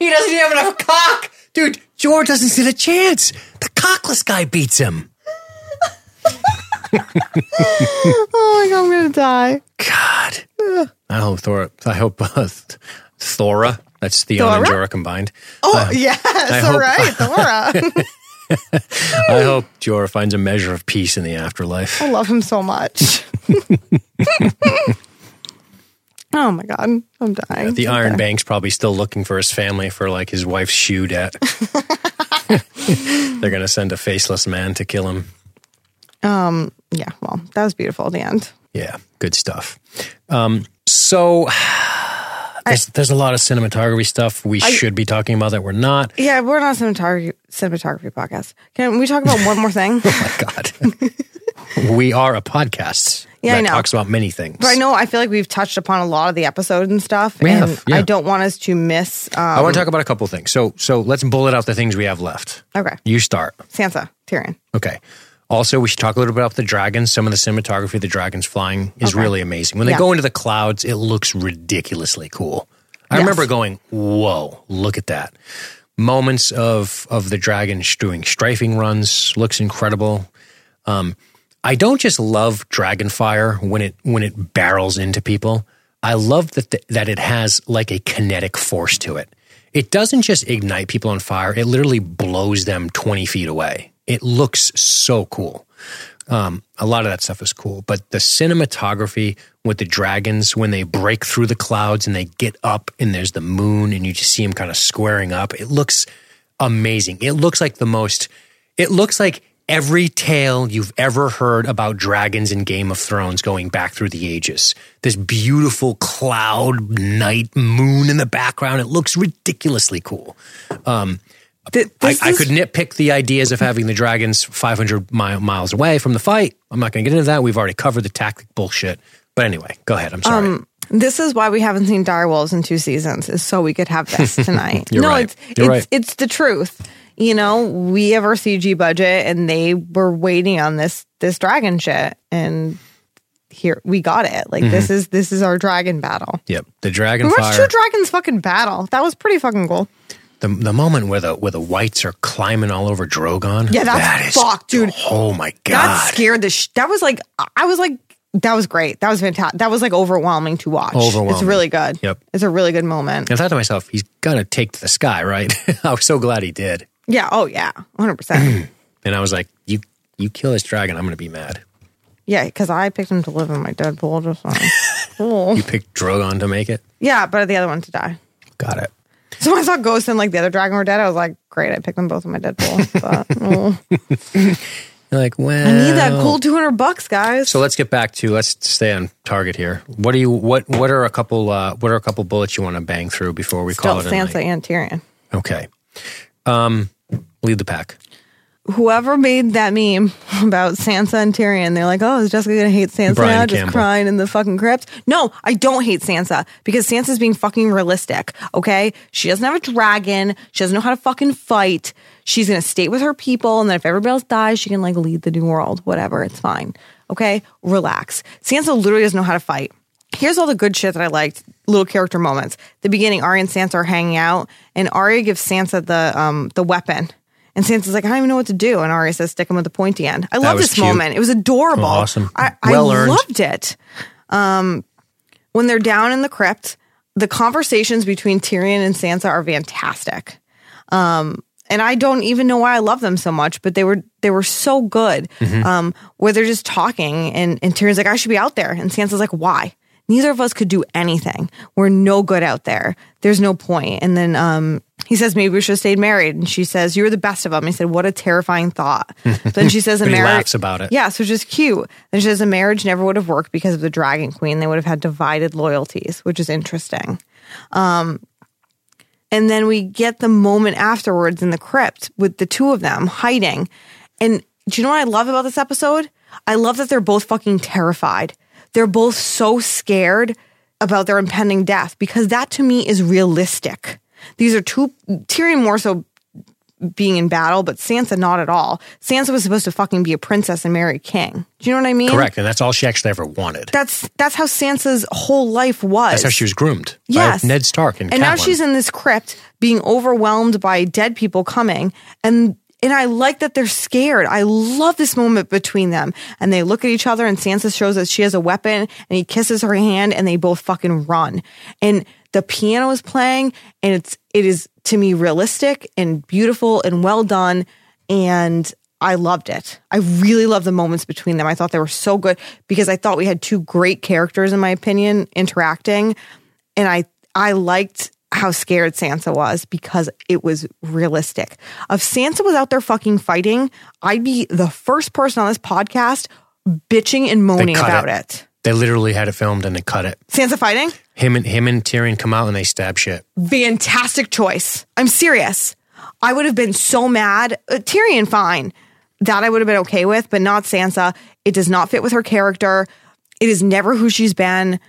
He doesn't even have enough cock. Dude, Jorah doesn't stand a chance. The cockless guy beats him. Oh my god, I'm gonna die. God. I hope Thora. I hope uh, Thora. That's Theon and Thora? Jorah combined. Oh yes, all hope- right, Thora. I hope Jorah finds a measure of peace in the afterlife. I love him so much. oh my god, I'm dying. The Okay. Iron Bank's probably still looking for his family for like his wife's shoe debt. They're gonna send a faceless man to kill him. Yeah, well, that was beautiful at the end. Yeah, good stuff. Um, so there's, there's a lot of cinematography stuff we should be talking about that we're not. Yeah, we're not a cinematography cinematography podcast. Can we talk about one more thing? Oh my God, we are a podcast Yeah, I that know. talks about many things. but I know I feel like we've touched upon a lot of the episodes and stuff, We and have, yeah. I don't want us to miss. Um, I want to talk about a couple of things. So so let's bullet out the things we have left. okay, You start. Sansa, Tyrion. Okay. Also, we should talk a little bit about the dragons. Some of the cinematography of the dragons flying is Okay. really amazing. When they Yeah. go into the clouds, it looks ridiculously cool. I Yes. remember going, "Whoa, look at that!" Moments of of the dragons doing strafing runs looks incredible. Um, I don't just love dragon fire when it when it barrels into people. I love that th- that it has like a kinetic force to it. It doesn't just ignite people on fire; it literally blows them twenty feet away. It looks so cool. Um, a lot of that stuff is cool, but the cinematography with the dragons when they break through the clouds and they get up and there's the moon and you just see them kind of squaring up, it looks amazing. It looks like the most. It looks like every tale you've ever heard about dragons in Game of Thrones going back through the ages. This beautiful cloud night moon in the background. It looks ridiculously cool. Um, Th- I, this I could nitpick the ideas of having the dragons 500 mi- miles away from the fight. I'm not going to get into that. We've already covered the tactic bullshit. But anyway, go ahead. I'm sorry. Um, This is why we haven't seen Direwolves in two seasons, is so we could have this tonight. No, right. it's You're it's right. it's the truth. You know, we have our CG budget, and they were waiting on this this dragon shit, and here we got it. Like this is this is our dragon battle. yep. The dragon We watched fire. two dragons fucking battle. That was pretty fucking cool. The, the moment where the where the whites are climbing all over Drogon. Yeah, that's that is- fucked, dude. Oh my god. That scared the. Sh- that was like I was like that was great. That was fantastic. That was like overwhelming to watch. Overwhelming. It's really good. Yep. It's a really good moment. I thought to myself, he's gonna take to the sky, right? I was so glad he did. Yeah. Oh yeah. Hundred percent. And I was like, you you kill this dragon, I'm gonna be mad. Yeah, because I picked him to live in my Deadpool. Just like, cool. You picked Drogon to make it. Yeah, but the other one to die. Got it. So when I saw Ghost and like the other dragon were dead. I was like, great. I picked them both in my Deadpool. But, oh. You're like, well, I need that cool two hundred bucks, guys. So let's get back to let's stay on target here. What do you what what are a couple uh, what are a couple bullets you want to bang through before we Still call it a Sansa night? and Tyrion. Okay. Um, lead the pack. Whoever made that meme about Sansa and Tyrion, they're like, "Oh, is Jessica gonna hate Sansa Brian now? Just Campbell. crying in the fucking crypt." No, I don't hate Sansa because Sansa's being fucking realistic. Okay, she doesn't have a dragon. She doesn't know how to fucking fight. She's gonna stay with her people, and then if everybody else dies, she can like lead the new world. Whatever, it's fine. Okay, relax. Sansa literally doesn't know how to fight. Here's all the good shit that I liked. Little character moments. The beginning, Arya and Sansa are hanging out, and Arya gives Sansa the um the weapon. And Sansa's like, I don't even know what to do. And Arya says, stick him with the pointy end. I love this cute. moment. It was adorable. Awesome. I, Well I earned. loved it. Um, when they're down in the crypt, the conversations between Tyrion and Sansa are fantastic. Um, and I don't even know why I love them so much, but they were they were so good. Mm-hmm. Um, where they're just talking, and and Tyrion's like, I should be out there, and Sansa's like, Why? Neither of us could do anything. We're no good out there. There's no point. And then um, he says, maybe we should have stayed married. And she says, you were the best of them. He said, what a terrifying thought. then she says, a marriage. laughs about it. Yeah, so which is cute. Then she says, a marriage never would have worked because of the Dragon Queen. They would have had divided loyalties, which is interesting. Um, and then we get the moment afterwards in the crypt with the two of them hiding. And do you know what I love about this episode? I love that they're both fucking terrified. They're both so scared about their impending death because that to me is realistic. These are two, Tyrion more so being in battle, but Sansa not at all. Sansa was supposed to fucking be a princess and marry a king. Do you know what I mean? Correct, and that's all she actually ever wanted. That's that's how Sansa's whole life was. That's how she was groomed. Yes. Ned Stark and and now she's in this crypt being overwhelmed by dead people coming and and I like that they're scared. I love this moment between them. And they look at each other and Sansa shows that she has a weapon and he kisses her hand and they both fucking run. And the piano is playing and it's it is to me realistic and beautiful and well done and I loved it. I really love the moments between them. I thought they were so good because I thought we had two great characters in my opinion interacting and I I liked how scared Sansa was because it was realistic. If Sansa was out there fucking fighting, I'd be the first person on this podcast bitching and moaning about it. it. they literally had it filmed and they cut it. Sansa fighting? Him and him and Tyrion come out and they stab shit. Fantastic choice. I'm serious. I would have been so mad. Uh, Tyrion, fine. That I would have been okay with, but not Sansa. It does not fit with her character. It is never who she's been.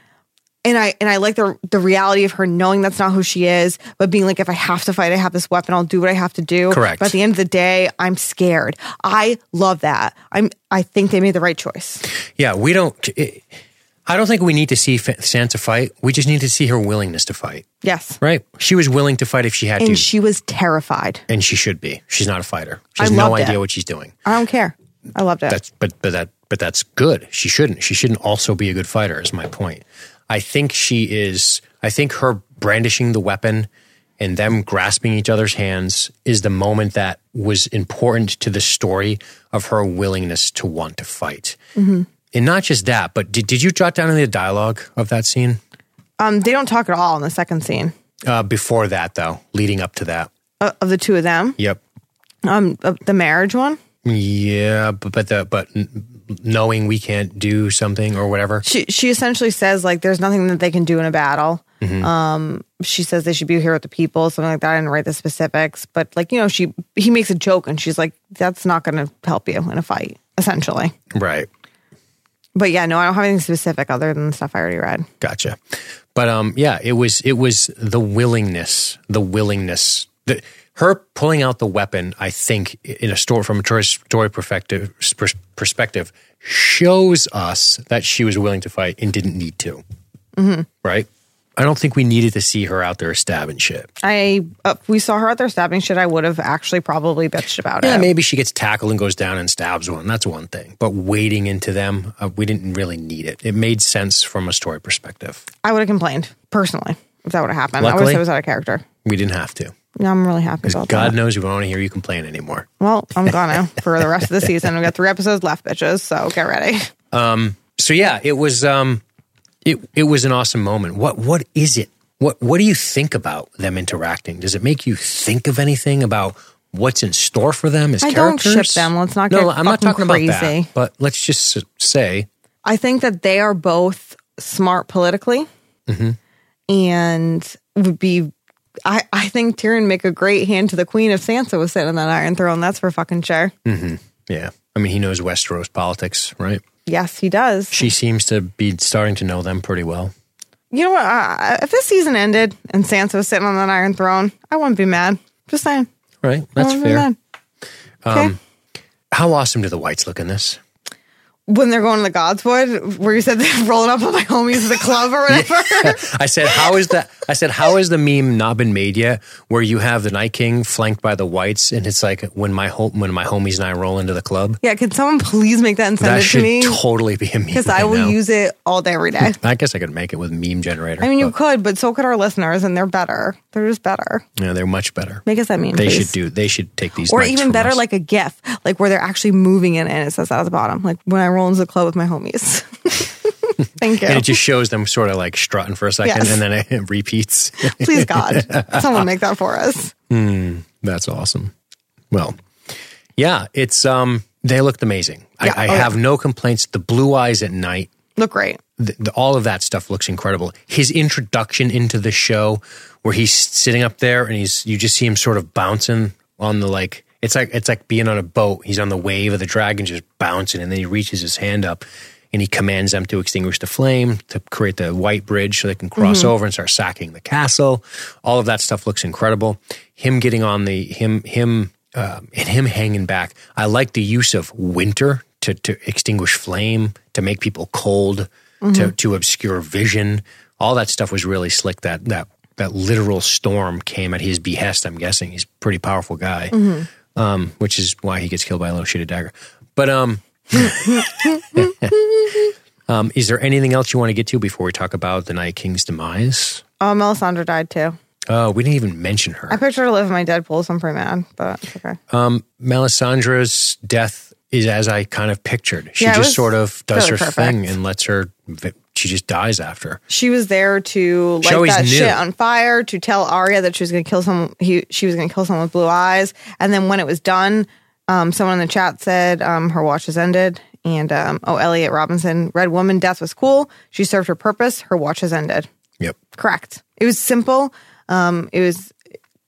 And I and I like the the reality of her knowing that's not who she is, but being like, if I have to fight, I have this weapon, I'll do what I have to do. Correct. But at the end of the day, I'm scared. I love that. I'm I think they made the right choice. Yeah, we don't. It, I don't think we need to see Sansa fight. We just need to see her willingness to fight. Yes. Right? She was willing to fight if she had And to, she was terrified. and she should be. She's not a fighter. She has no idea it. what she's doing. I don't care. I loved it. That's but but that but that's good. She shouldn't. She shouldn't also be a good fighter. Is my point. I think she is. I think her brandishing the weapon and them grasping each other's hands is the moment that was important to the story of her willingness to want to fight. Mm-hmm. And not just that, but did, did you jot down any of the dialogue of that scene? um, they don't talk at all in the second scene Uh, before that, though, leading up to that. uh, of the two of them. Yep. Um, of the marriage one. Yeah, but, but the but knowing we can't do something or whatever. she she essentially says like there's nothing that they can do in a battle. Um, she says they should be here with the people, something like that. I didn't write the specifics, but like you know, she he makes a joke and she's like, "That's not going to help you in a fight," essentially. Right. But yeah, no, I don't have anything specific other than the stuff I already read. Gotcha. But um, yeah, it was it was the willingness, the willingness, the, her pulling out the weapon. I think in a story from a story- perspective perspective shows us that she was willing to fight and didn't need to. Right. I don't think we needed to see her out there stabbing shit. I uh, we saw her out there stabbing shit. I would have actually probably bitched about Yeah, it. Yeah, maybe she gets tackled and goes down and stabs one. That's one thing. But wading into them, uh, we didn't really need it. It made sense from a story perspective. I would have complained personally if that would have happened. I would have said it was out of character. We didn't have to. I'm really happy about God that. knows we don't want to hear you complain anymore. Well, I'm gonna for the rest of the season. We got three episodes left, bitches. So get ready. Um. so yeah, it was um it it was an awesome moment. What what is it? What what do you think about them interacting? Does it make you think of anything about what's in store for them as I don't characters? ship them. Let's not No, I'm not talking about crazy. that. But let's just say I think that they are both smart politically Mm-hmm. and would be. I, I think Tyrion make a great hand to the queen if Sansa was sitting on that Iron Throne. That's for fucking sure. yeah. I mean, he knows Westeros politics, right? Yes, he does. She seems to be starting to know them pretty well. You know what? Uh, if this season ended and Sansa was sitting on that Iron Throne, I wouldn't be mad. Just saying. Right? That's fair. mad. Okay. How awesome do the whites look in this? When they're going to the Godswood, where you said they're rolling up on my homies at the club or whatever. I said, how is that? I said, how is the meme not been made yet? Where you have the Night King flanked by the whites, and it's like when my home, when my homies and I roll into the club. yeah, can someone please make that and send That it to should me? totally be a meme. Because I will now. use it all day, every day. I guess I could make it with meme generator. I mean, you but, could, but so could our listeners, and they're better. They're just better. yeah, they're much better. Make us that meme. They please. should do. They should take these, Or even better, us. like a GIF, like where they're actually moving it and it says that at the bottom, like when I roll into the club with my homies. Thank you. and it just shows them sort of like strutting for a second, Yes. and then it repeats. Please, God, someone make that for us. That's awesome. Well, yeah, it's um, they looked amazing. Yeah. I, I Oh, yeah. have no complaints. The blue eyes at night. Look great. the, the, all of that stuff looks incredible. His introduction into the show, where he's sitting up there and he's you just see him sort of bouncing on the like it's like it's like being on a boat. He's on the wave of the dragon, just bouncing, and then he reaches his hand up and he commands them to extinguish the flame to create the white bridge so they can cross mm-hmm. over and start sacking the castle. All of that stuff looks incredible. Him getting on the him him uh, and him hanging back. I like the use of winter to to extinguish flame to make people cold to mm-hmm. to obscure vision. All that stuff was really slick. That that that literal storm came at his behest. I'm guessing he's a pretty powerful guy, mm-hmm. Um, which is why he gets killed by a little shitty dagger. But um, um, is there anything else you want to get to before we talk about the Night King's demise? Oh, Melisandre died too. Oh, we didn't even mention her. I her. pictured her living my Deadpool, so I'm pretty mad, but it's okay. Melisandre's death is as I kind of pictured. She Yeah, it just was sort of does really her perfect. thing and lets her. She just dies after. She was there to She light always that knew. shit on fire, to tell Arya that she was going to kill someone. He, she was going to kill someone with blue eyes, and then when it was done, um, someone in the chat said um, her watch has ended. And um, oh, Elliot Robinson, Red Woman, death was cool. She served her purpose. Her watch has ended. Yep. Correct. It was simple. Um, it was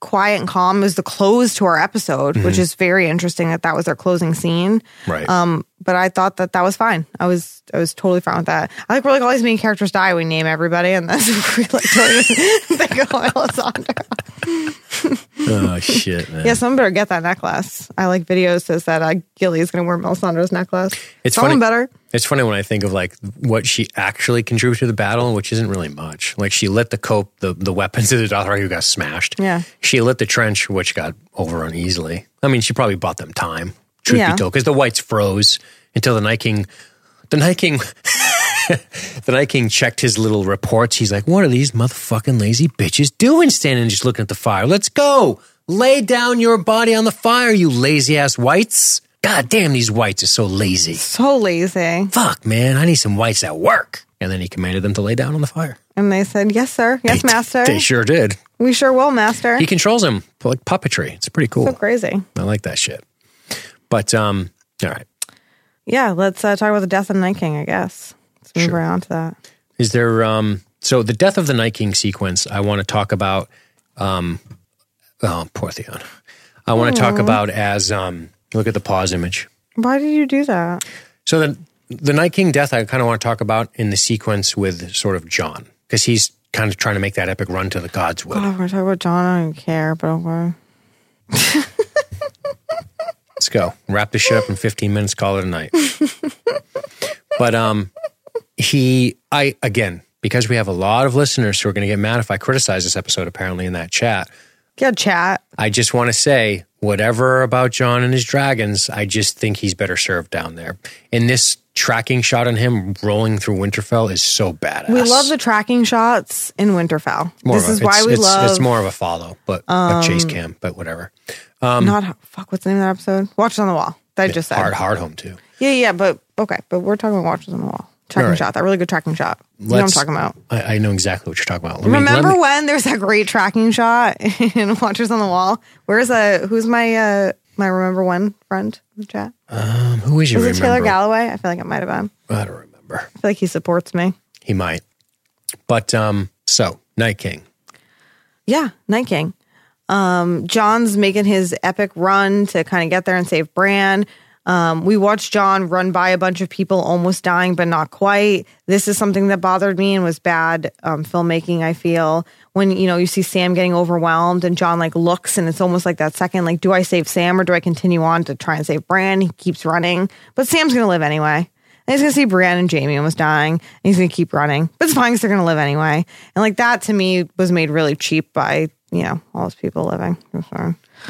quiet and calm. It was the close to our episode, which is very interesting that that was our closing scene. Right. Um, but I thought that that was fine. I was I was totally fine with that. I like we're like all these main characters die. We name everybody, and that's we like totally think of Melisandre. oh shit, man. Yeah, someone better get that necklace. I like videos says that uh, Gilly is going to wear Melisandre's necklace. It's someone funny- better. It's funny when I think of like what she actually contributed to the battle, which isn't really much. Like she lit the cope, the, the weapons of the Dothraki who got smashed. Yeah. She lit the trench, which got overrun easily. I mean, she probably bought them time, truth Yeah. be told, because the whites froze until the Night King, the Night King, the Night King checked his little reports. He's like, what are these motherfucking lazy bitches doing standing just looking at the fire? Let's go. Lay down your body on the fire, you lazy ass whites. God damn, these whites are so lazy So lazy. fuck, man, I need some whites at work. And then he commanded them to lay down on the fire. And they said, "Yes, sir. Yes, They- master. They sure did. we sure will, master." He controls them like puppetry. It's pretty cool. so crazy. I like that shit. But um, all right. Yeah, let's uh, talk about the death of the Night King. I guess let's move Sure. right on to that. Is there um so the death of the Night King sequence I want to talk about um oh poor Theon. I want to talk about as um look at the pause image. Why did you do that? So the the Night King death I kind of want to talk about in the sequence with sort of Jon because he's kind of trying to make that epic run to the Godswood. Oh, we're gonna talk about Jon. I don't care, but okay. Let's go. Wrap this shit up in 15 minutes, call it a night. but um he I again, because we have a lot of listeners who are going to get mad if I criticize this episode apparently in that chat. Yeah, chat. I just want to say whatever about Jon and his dragons, I just think he's better served down there. And this tracking shot on him rolling through Winterfell is so badass. We love the tracking shots in Winterfell. More this of a- is why we it's, love. It's more of a follow, but a chase cam, but whatever. Not fuck. What's the name of that episode? Watchers on the Wall. That I just said. Hard, hard home too. Yeah, yeah, but okay, but we're talking about Watchers on the Wall. Tracking right. shot. That really good tracking shot. You know what I'm talking about. I, I know exactly what you're talking about. Let me- Remember me- when there's that great tracking shot in Watchers on the Wall? Where's uh who's my uh my remember when friend in the chat? um, who is you Was it Taylor? Galloway? I feel like it might have been. I don't remember. I feel like he supports me. He might. But um, so Night King. Yeah, Night King. Um, Jon's making his epic run to kind of get there and save Bran. Um, we watched Jon run by a bunch of people almost dying, but not quite. This is something that bothered me and was bad um, filmmaking, I feel. When, you know, you see Sam getting overwhelmed and Jon like looks and it's almost like that second, like, do I save Sam or do I continue on to try and save Bran? He keeps running, but Sam's to live anyway. And he's gonna see Brienne and Jaime almost dying. And he's gonna keep running, but it's fine because they're gonna live anyway. And like that to me was made really cheap by you know all those people living.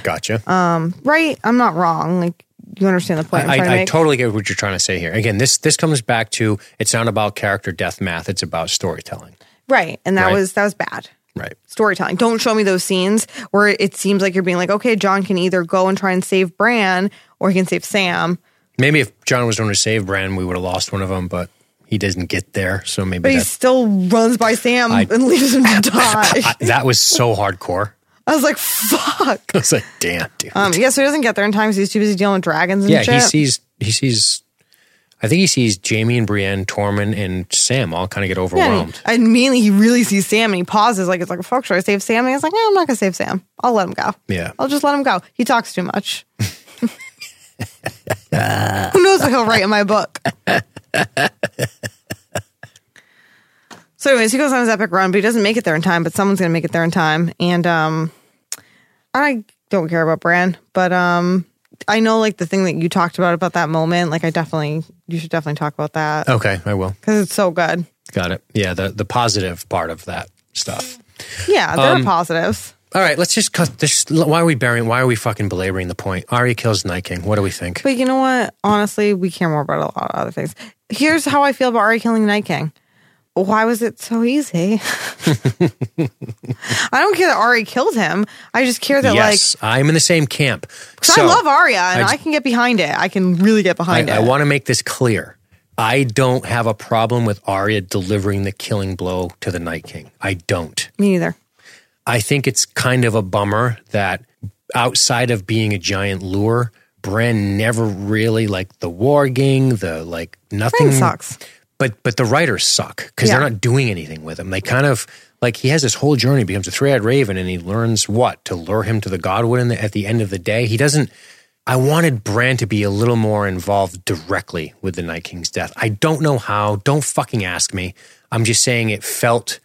Gotcha. Um, right? I'm not wrong. Like you understand the point I'm I, to I totally get what you're trying to say here. Again, this this comes back to it's not about character death math. It's about storytelling. right, and that Right. was that was bad. Right. Storytelling. Don't show me those scenes where it seems like you're being like, okay, Jon can either go and try and save Bran or he can save Sam. Maybe if Jon was going to save Bran, we would have lost one of them, but he doesn't get there. So maybe But he still runs by Sam I- and leaves him to die. I- that was so hardcore. I was like, fuck. I was like, damn, dude. Um, yeah, so he doesn't get there in time because he's too busy dealing with dragons and yeah, shit. he sees he sees. I think he sees Jaime and Brienne, Tormund, and Sam all kind of get Yeah, overwhelmed. and immediately he really sees Sam and he pauses like it's like fuck should I save Sam? And he's like, yeah, I'm not gonna save Sam. I'll let him go. Yeah. I'll just let him go. He talks too much. Who knows what he'll write in my book? so, anyways, he goes on his epic run, but he doesn't make it there in time. But someone's gonna make it there in time, and um, I don't care about Bran, but um, I know like the thing that you talked about about that moment. Like, I definitely you should definitely talk about that Okay, I will. because it's so good. Got it. Yeah, the the positive part of that stuff. Yeah, there Um, are positives. All right, let's just cut this. Why are we burying? Why are we fucking belaboring the point? Arya kills Night King. What do we think? But you know what? Honestly, we care more about a lot of other things. Here's how I feel about Arya killing the Night King. Why was it so easy? I don't care that Arya killed him. I just care that yes, I'm in the same camp. like 'cause I love Arya and I, I- can get behind it. I can really get behind I it. I want to make this clear. I don't have a problem with Arya delivering the killing blow to the Night King. I don't. Me neither. I think it's kind of a bummer that outside of being a giant lure, Bran never really like the warging, the like nothing Bran sucks. But but the writers suck because Yeah. they're not doing anything with him. They kind of like he has this whole journey, becomes a three eyed raven, and he learns what to lure him to the Godwood. And at the end of the day, he doesn't. I wanted Bran to be a little more involved directly with the Night King's death. I don't know how. Don't fucking ask me. I'm just saying it felt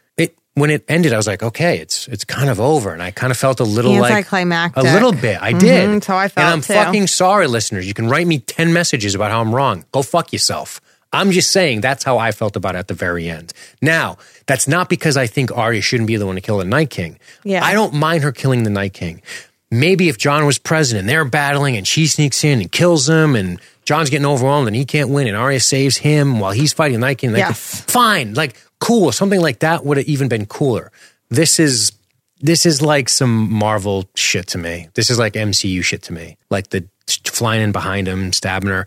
when it ended. I was like, okay, it's it's kind of over, and I kind of felt a little like a little bit. I did. Mhm, so I felt and I'm too. fucking sorry, listeners. You can write me ten messages about how I'm wrong. Go fuck yourself. I'm just saying that's how I felt about it at the very end. Now, that's not because I think Arya shouldn't be the one to kill the Night King. Yeah. I don't mind her killing the Night King. Maybe if Jon was present and they're battling and she sneaks in and kills him and Jon's getting overwhelmed and he can't win and Arya saves him while he's fighting the Night King. Like, Yes. Fine. Like, cool. Something like that would have even been cooler. This is this is like some Marvel shit to me. This is like MCU shit to me. Like the flying in behind him, stabbing her.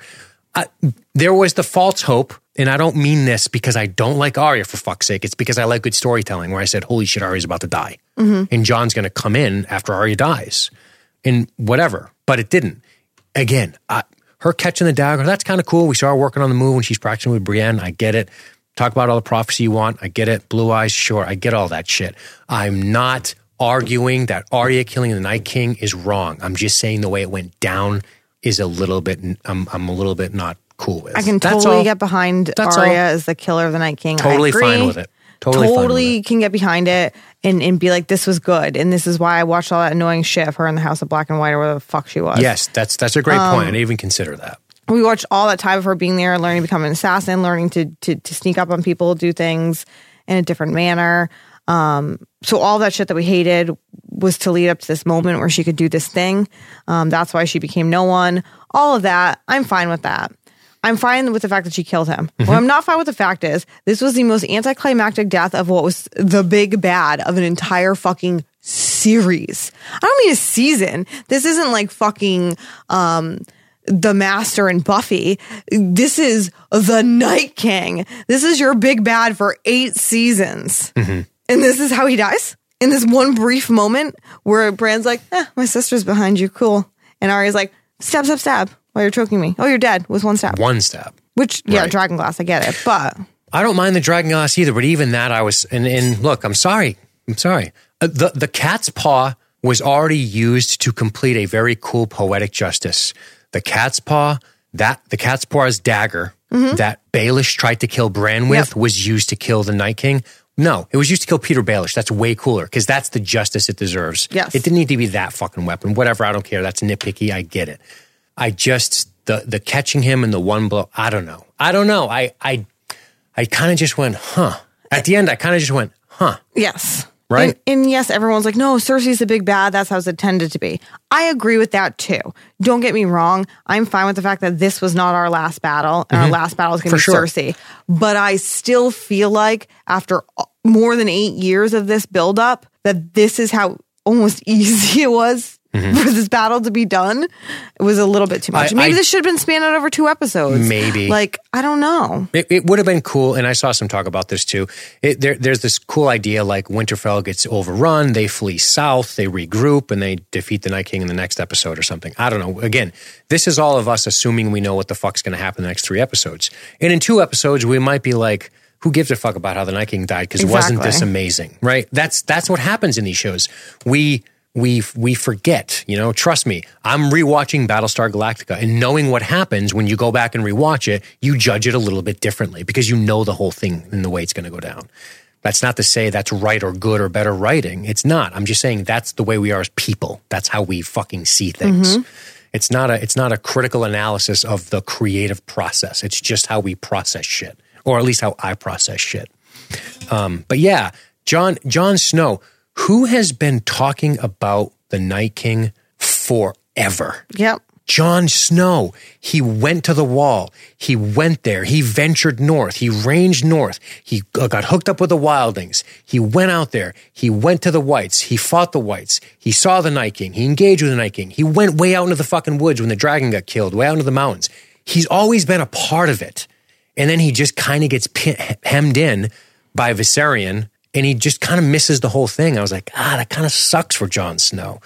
I, there was the false hope, and I don't mean this because I don't like Arya for fuck's sake. It's because I like good storytelling. Where I said, "Holy shit, Arya's about to die," mm-hmm. and Jon's going to come in after Arya dies, and whatever. But it didn't. Again, I, her catching the dagger, that's kind of cool. We saw her working on the move when she's practicing with Brienne. I get it. Talk about all the prophecy you want. I get it. Blue eyes, sure. I get all that shit. I'm not arguing that Arya killing the Night King is wrong. I'm just saying the way it went down is a little bit, I'm, I'm a little bit not cool with. I can That's totally all. get behind That's Arya all. as the killer of the Night King. I Totally agree. fine with it. Totally, Totally can get behind it and, and be like, this was good. And this is why I watched all that annoying shit of her in the House of Black and White or where the fuck she was. Yes, that's that's a great Um, point. I didn't even consider that. We watched all that time of her being there, learning to become an assassin, learning to to, to sneak up on people, do things in a different manner. Um, so all that shit that we hated was to lead up to this moment where she could do this thing. Um, that's why she became no one. All of that, I'm fine with that. I'm fine with the fact that she killed him. What I'm not fine with the fact is this was the most anticlimactic death of what was the big bad of an entire fucking series. I don't mean a season. This isn't like fucking um the master and Buffy. This is the Night King. This is your big bad for eight seasons. And this is how he dies? In this one brief moment where Bran's like, eh, my sister's behind you, cool. And Arya's like, stab, stab, stab while you're choking me. Oh, you're dead with one stab. One step. Which, yeah, Right. dragon glass, I get it. But I don't mind the dragon glass either, but even that I was and, and look, I'm sorry. I'm sorry. Uh, the the cat's paw was already used to complete a very cool poetic justice. The cat's paw, that the cat's paw's dagger mm-hmm. that Baelish tried to kill Bran with Yep. was used to kill the Night King. No, it was used to kill Petyr Baelish. That's way cooler because that's the justice it deserves. Yes. It didn't need to be that fucking weapon. Whatever, I don't care. That's nitpicky. I get it. I just the the catching him in the one blow. I don't know. I don't know. I I I kind of just went, huh. At the end, I kind of just went, huh. yes. Right. And, and yes, everyone's like, no, Cersei's the big bad. That's how it's intended to be. I agree with that too. Don't get me wrong. I'm fine with the fact that this was not our last battle. And our last battle is going to be Mm-hmm. Sure. Cersei. But I still feel like after more than eight years of this buildup, that this is how almost easy it was for this battle to be done. It was a little bit too much. Mm-hmm. I- Maybe I- this should have been spanned out over two episodes. Maybe. Like, I don't know. It, it would have been cool, and I saw some talk about this too. It, there, there's this cool idea like Winterfell gets overrun, they flee south, they regroup, and they defeat the Night King in the next episode or something. I don't know. Again, this is all of us assuming we know what the fuck's going to happen in the next three episodes. And in two episodes, we might be like, who gives a fuck about how the Night King died? Because wasn't this amazing? Right? That's that's what happens in these shows. We we we forget, you know, trust me. I'm rewatching Battlestar Galactica and knowing what happens when you go back and rewatch it, you judge it a little bit differently because you know the whole thing and the way it's going to go down. That's not to say that's right or good or better writing. It's not. I'm just saying that's the way we are as people. That's how we fucking see things. It's not a it's not a critical analysis of the creative process. It's just how we process shit, or at least how I process shit. Um, but yeah, Jon Jon Snow, who has been talking about the Night King forever. Yep. Jon Snow, he went to the wall. He went there. He ventured north. He ranged north. He uh, got hooked up with the wildlings. He went out there. He went to the whites. He fought the whites. He saw the Night King. He engaged with the Night King. He went way out into the fucking woods when the dragon got killed, way out into the mountains. He's always been a part of it. And then he just kind of gets pin- hemmed in by Viserion and he just kind of misses the whole thing. I was like, ah, that kind of sucks for Jon Snow.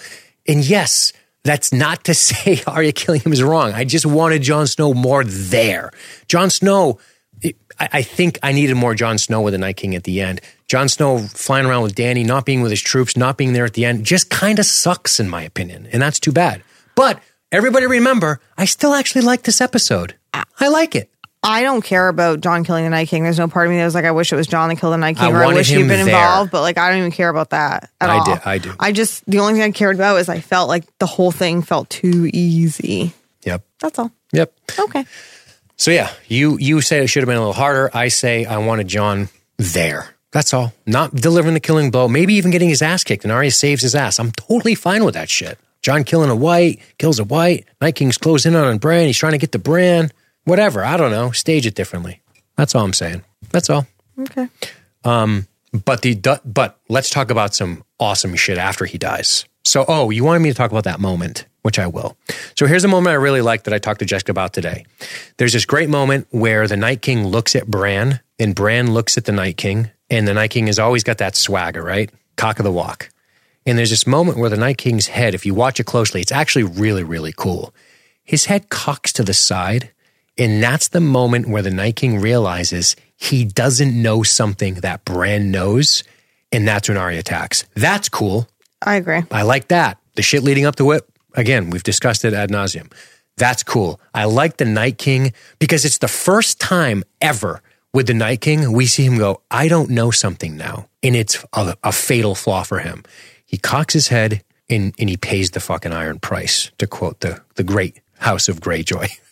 And yes, that's not to say Arya killing him is wrong. I just wanted Jon Snow more there. Jon Snow, I, I think I needed more Jon Snow with the Night King at the end. Jon Snow flying around with Dany, not being with his troops, not being there at the end, just kind of sucks in my opinion. And that's too bad. But everybody remember, I still actually like this episode. I like it. I don't care about Jon killing the Night King. There's no part of me that was like, I wish it was Jon that killed the Night King, I or I wanted wish he'd him been there. involved. But like, I don't even care about that at I all. did- I do. I just the only thing I cared about is I felt like the whole thing felt too easy. Yep. That's all. Yep. Okay. So yeah, you you say it should have been a little harder. I say I wanted Jon there. That's all. Not delivering the killing blow. Maybe even getting his ass kicked and Arya saves his ass. I'm totally fine with that shit. Jon killing a white, kills a white. Night King's closed in on Bran. He's trying to get the Bran. Whatever. I don't know. Stage it differently. That's all I'm saying. That's all. Okay. Um, but the but let's talk about some awesome shit after he dies. So, oh, you wanted me to talk about that moment, which I will. So here's a moment I really like that I talked to Jessica about today. There's this great moment where the Night King looks at Bran, and Bran looks at the Night King, and the Night King has always got that swagger, right? Cock of the walk. And there's this moment where the Night King's head, if you watch it closely, it's actually really, really cool. his head cocks to the side. And that's the moment where the Night King realizes he doesn't know something that Bran knows. And that's when Arya attacks. That's cool. I agree. I like that. The shit leading up to it, again, we've discussed it ad nauseum. That's cool. I like the Night King because it's the first time ever with the Night King we see him go, I don't know something now. And it's a, a fatal flaw for him. He cocks his head and, and he pays the fucking iron price, to quote the, the great House of Greyjoy.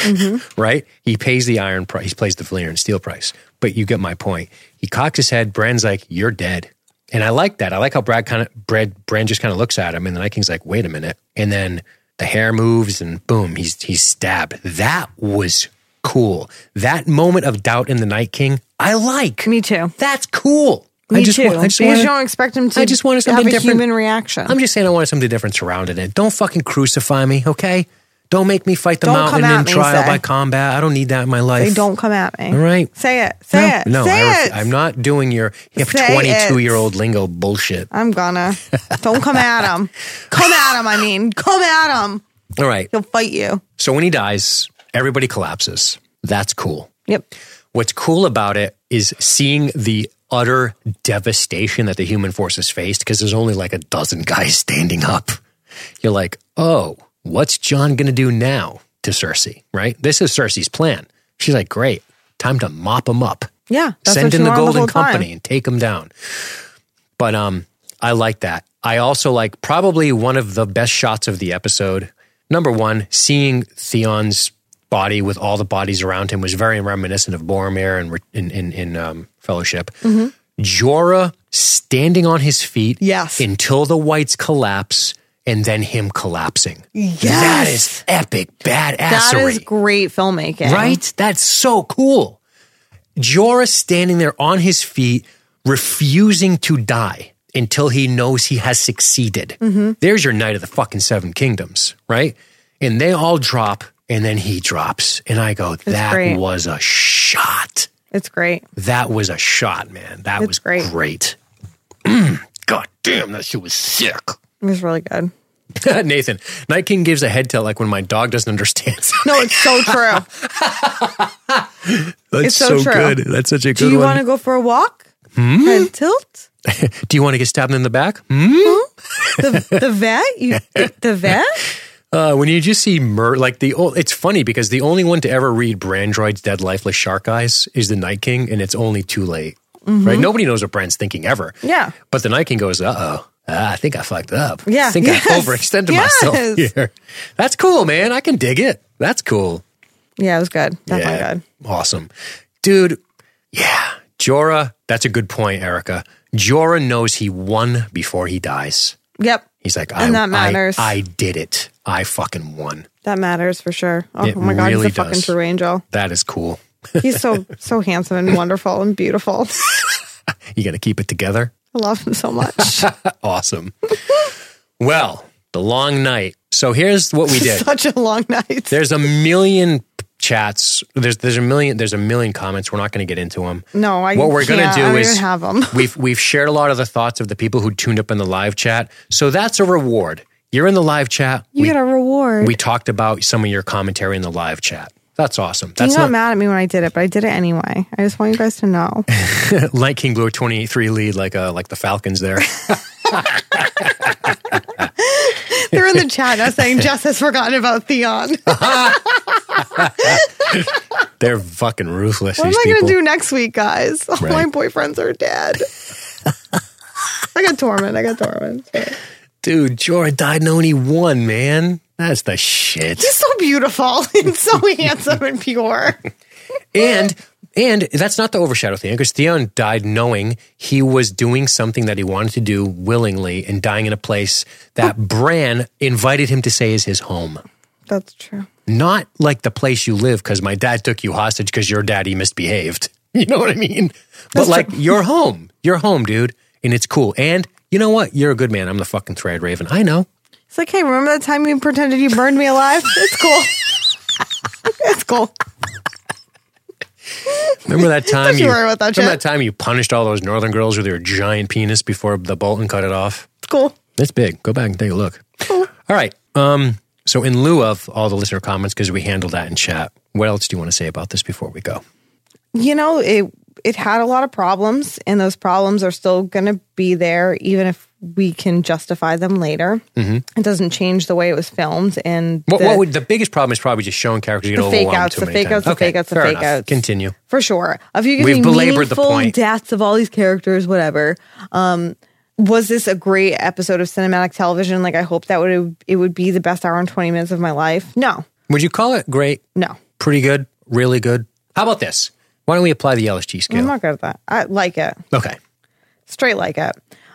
Mm-hmm. right? He pays the iron price. He plays the Valyrian steel price. But you get my point. He cocks his head. Bran's like, "You're dead," and I like that. I like how Brad kind of Brad Brand just kind of looks at him, and the Night King's like, "Wait a minute," and then the hair moves, and boom, he's he's stabbed. That was cool. That moment of doubt in the Night King, I like. Me too. That's cool. Me I just too. want, I just because you don't expect him to I just wanted have something a different. human reaction. I'm just saying I wanted something different surrounded it. Don't fucking crucify me, okay? Don't make me fight the Don't mountain in me, trial say. by combat. I don't need that in my life. Say, don't come at me. All right. Say it. Say no, it. No, Say I it. am not doing your hip 22 it. year old lingo bullshit. I'm gonna. Don't come at him. Come at him. I mean, come at him. All right. He'll fight you. So when he dies, everybody collapses. That's cool. Yep. What's cool about it is seeing the utter devastation that the human forces faced because there's only like a dozen guys standing up. You're like, oh, what's Jon going to do now to Cersei, right? This is Cersei's plan. She's like, great, time to mop him up. Yeah. Send in the Golden time. Company and take them down. But um, I like that. I also like probably one of the best shots of the episode. Number one, seeing Theon's body with all the bodies around him was very reminiscent of Boromir and in, in, in um, Fellowship. Mm-hmm. Jorah standing on his feet Yes. until the whites collapse and then him collapsing. That Yes. is epic badassery. That is great filmmaking. Right? That's so cool. Jorah standing there on his feet, refusing to die until he knows he has succeeded. Mm-hmm. There's your Knight of the fucking Seven Kingdoms, right? And they all drop, and then he drops. And I go, that was a shot. It's great. That was a shot, man. That It's was great. great. God damn, that shit was sick. It was really good. Nathan, Night King gives a head tilt like when my dog doesn't understand. No, it's so true. That's It's so true. good. That's such a good Do you want to go for a walk? Hmm? Head tilt? Do you want to get stabbed in the back? Hmm? The, the vet? You, the, vet? Uh, when you just see Mur, like the, o- it's funny because the only one to ever read Brandroid's Dead Lifeless Shark Eyes is the Night King, and it's only too late. Right? Nobody knows what Bran's thinking ever. Mm-hmm. Yeah. But the Night King goes, uh oh. Ah, I think I fucked up. Yeah. I think Yes. I overextended Yes. myself here. That's cool, man. I can dig it. That's cool. Yeah, it was good. Definitely yeah. good. Awesome. Dude, yeah. Jorah, that's a good point, Erica. Jorah knows he won before he dies. Yep. He's like, I, And that matters. I, did it. I fucking won. That matters for sure. Oh, It my God, really he's a fucking does. true angel. That is cool. He's so, so handsome and wonderful and beautiful. You got to keep it together. I love him so much. Awesome. well, the long night. So here's what we did. Such a long night. There's a million chats. There's there's a million there's a million comments. We're not going to get into them. No, I What we're gonna do I don't is even have 'em. we've we've shared a lot of the thoughts of the people who tuned up in the live chat. So that's a reward. You're in the live chat. You we, get a reward. we talked about some of your commentary in the live chat. That's awesome. you That's got not mad at me when I did it, but I did it anyway. I just want you guys to know. Light King blew Blue 23 lead like uh like the Falcons there. They're in the chat now saying Jess has forgotten about Theon. They're fucking ruthless. What am I going to do next week, guys? All my boyfriends are dead. I got Tormund. I got Tormund. Dude, Jorah died knowing he won, man. That's the shit. He's so beautiful and so handsome and pure. And and that's not the overshadow thing because Theon died knowing he was doing something that he wanted to do willingly and dying in a place that Bran invited him to say is his home. That's true. Not like the place you live because my dad took you hostage because your daddy misbehaved. You know what I mean? But like your home, your home, dude, and it's cool. And you know what? You're a good man. I'm the fucking three-eyed raven. I know. It's like, hey, remember that time you pretended you burned me alive? It's cool. it's cool. Remember that time you you worry about that remember shit. that time you punished all those northern girls with your giant penis before the Bolton cut it off? It's cool. It's big. Go back and take a look. Cool. All right. Um, So, in lieu of all the listener comments, because we handled that in chat, what else do you want to say about this before we go? You know, it it had a lot of problems, and those problems are still going to be there, even if we can justify them later. It doesn't change the way it was filmed, and What, the- what would the biggest problem is probably just showing characters get The fake overwhelmed outs, too the many fake outs, the fake outs, the fake enough. outs. Continue. for sure. If you give We've me belabored the meaningful point. deaths of all these characters, whatever. Um, was this a great episode of cinematic television? Like I hope that would it would be the best hour and twenty minutes of my life. No, Would you call it great, no, pretty good, really good? How about this? Why don't we apply the LSG scale? I'm not good at that. I like it, Okay. straight like it.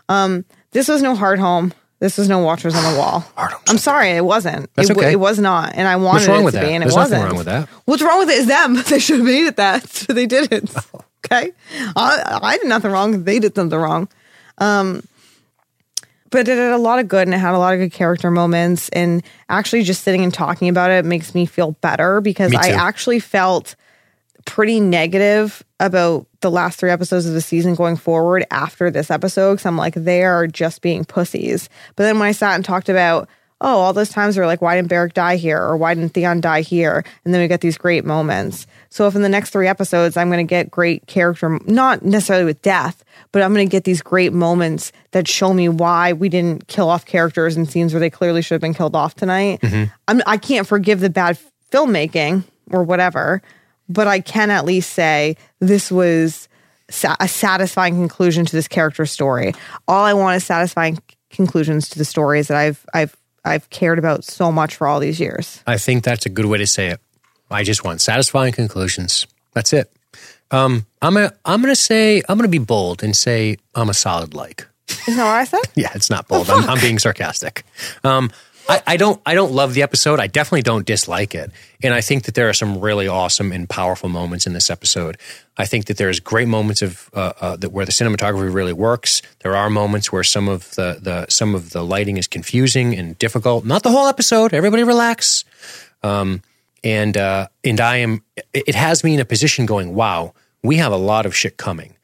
Um, this was no Hardhome. This was no Watchers on the Wall. I'm sorry, it wasn't. That's it, okay. it was not, and I wanted What's wrong it with to that? be, and There's it nothing wasn't. wrong with that. What's wrong with it is them. They should have made it that, so they didn't. Okay, I, I did nothing wrong. They did something wrong. Um, but it had a lot of good, and it had a lot of good character moments. And actually, just sitting and talking about it makes me feel better because Me I actually felt pretty negative about the last three episodes of the season going forward after this episode because I'm like, they are just being pussies. But then when I sat and talked about, oh, all those times were like, why didn't Beric die here? Or why didn't Theon die here? And then we get these great moments. So if in the next three episodes, I'm going to get great character, not necessarily with death, but I'm going to get these great moments that show me why we didn't kill off characters in scenes where they clearly should have been killed off tonight. Mm-hmm. I'm, I can't forgive the bad filmmaking or whatever, but I can at least say this was sa- a satisfying conclusion to this character story. All I want is satisfying conclusions to the stories that I've I've I've cared about so much for all these years. I think that's a good way to say it. I just want satisfying conclusions. That's it. Um, I'm a, I'm going to say I'm to be bold and say I'm a solid like. Isn't that what I said? Yeah, it's not bold. I'm, I'm being sarcastic. Um, I, I don't I don't love the episode. I definitely don't dislike it, and I think that there are some really awesome and powerful moments in this episode. I think that there's great moments of uh, uh, that where the cinematography really works. There are moments where some of the the some of the lighting is confusing and difficult. Not the whole episode. Everybody relax. Um, and uh, and I am. It it has me in a position going, wow, we have a lot of shit coming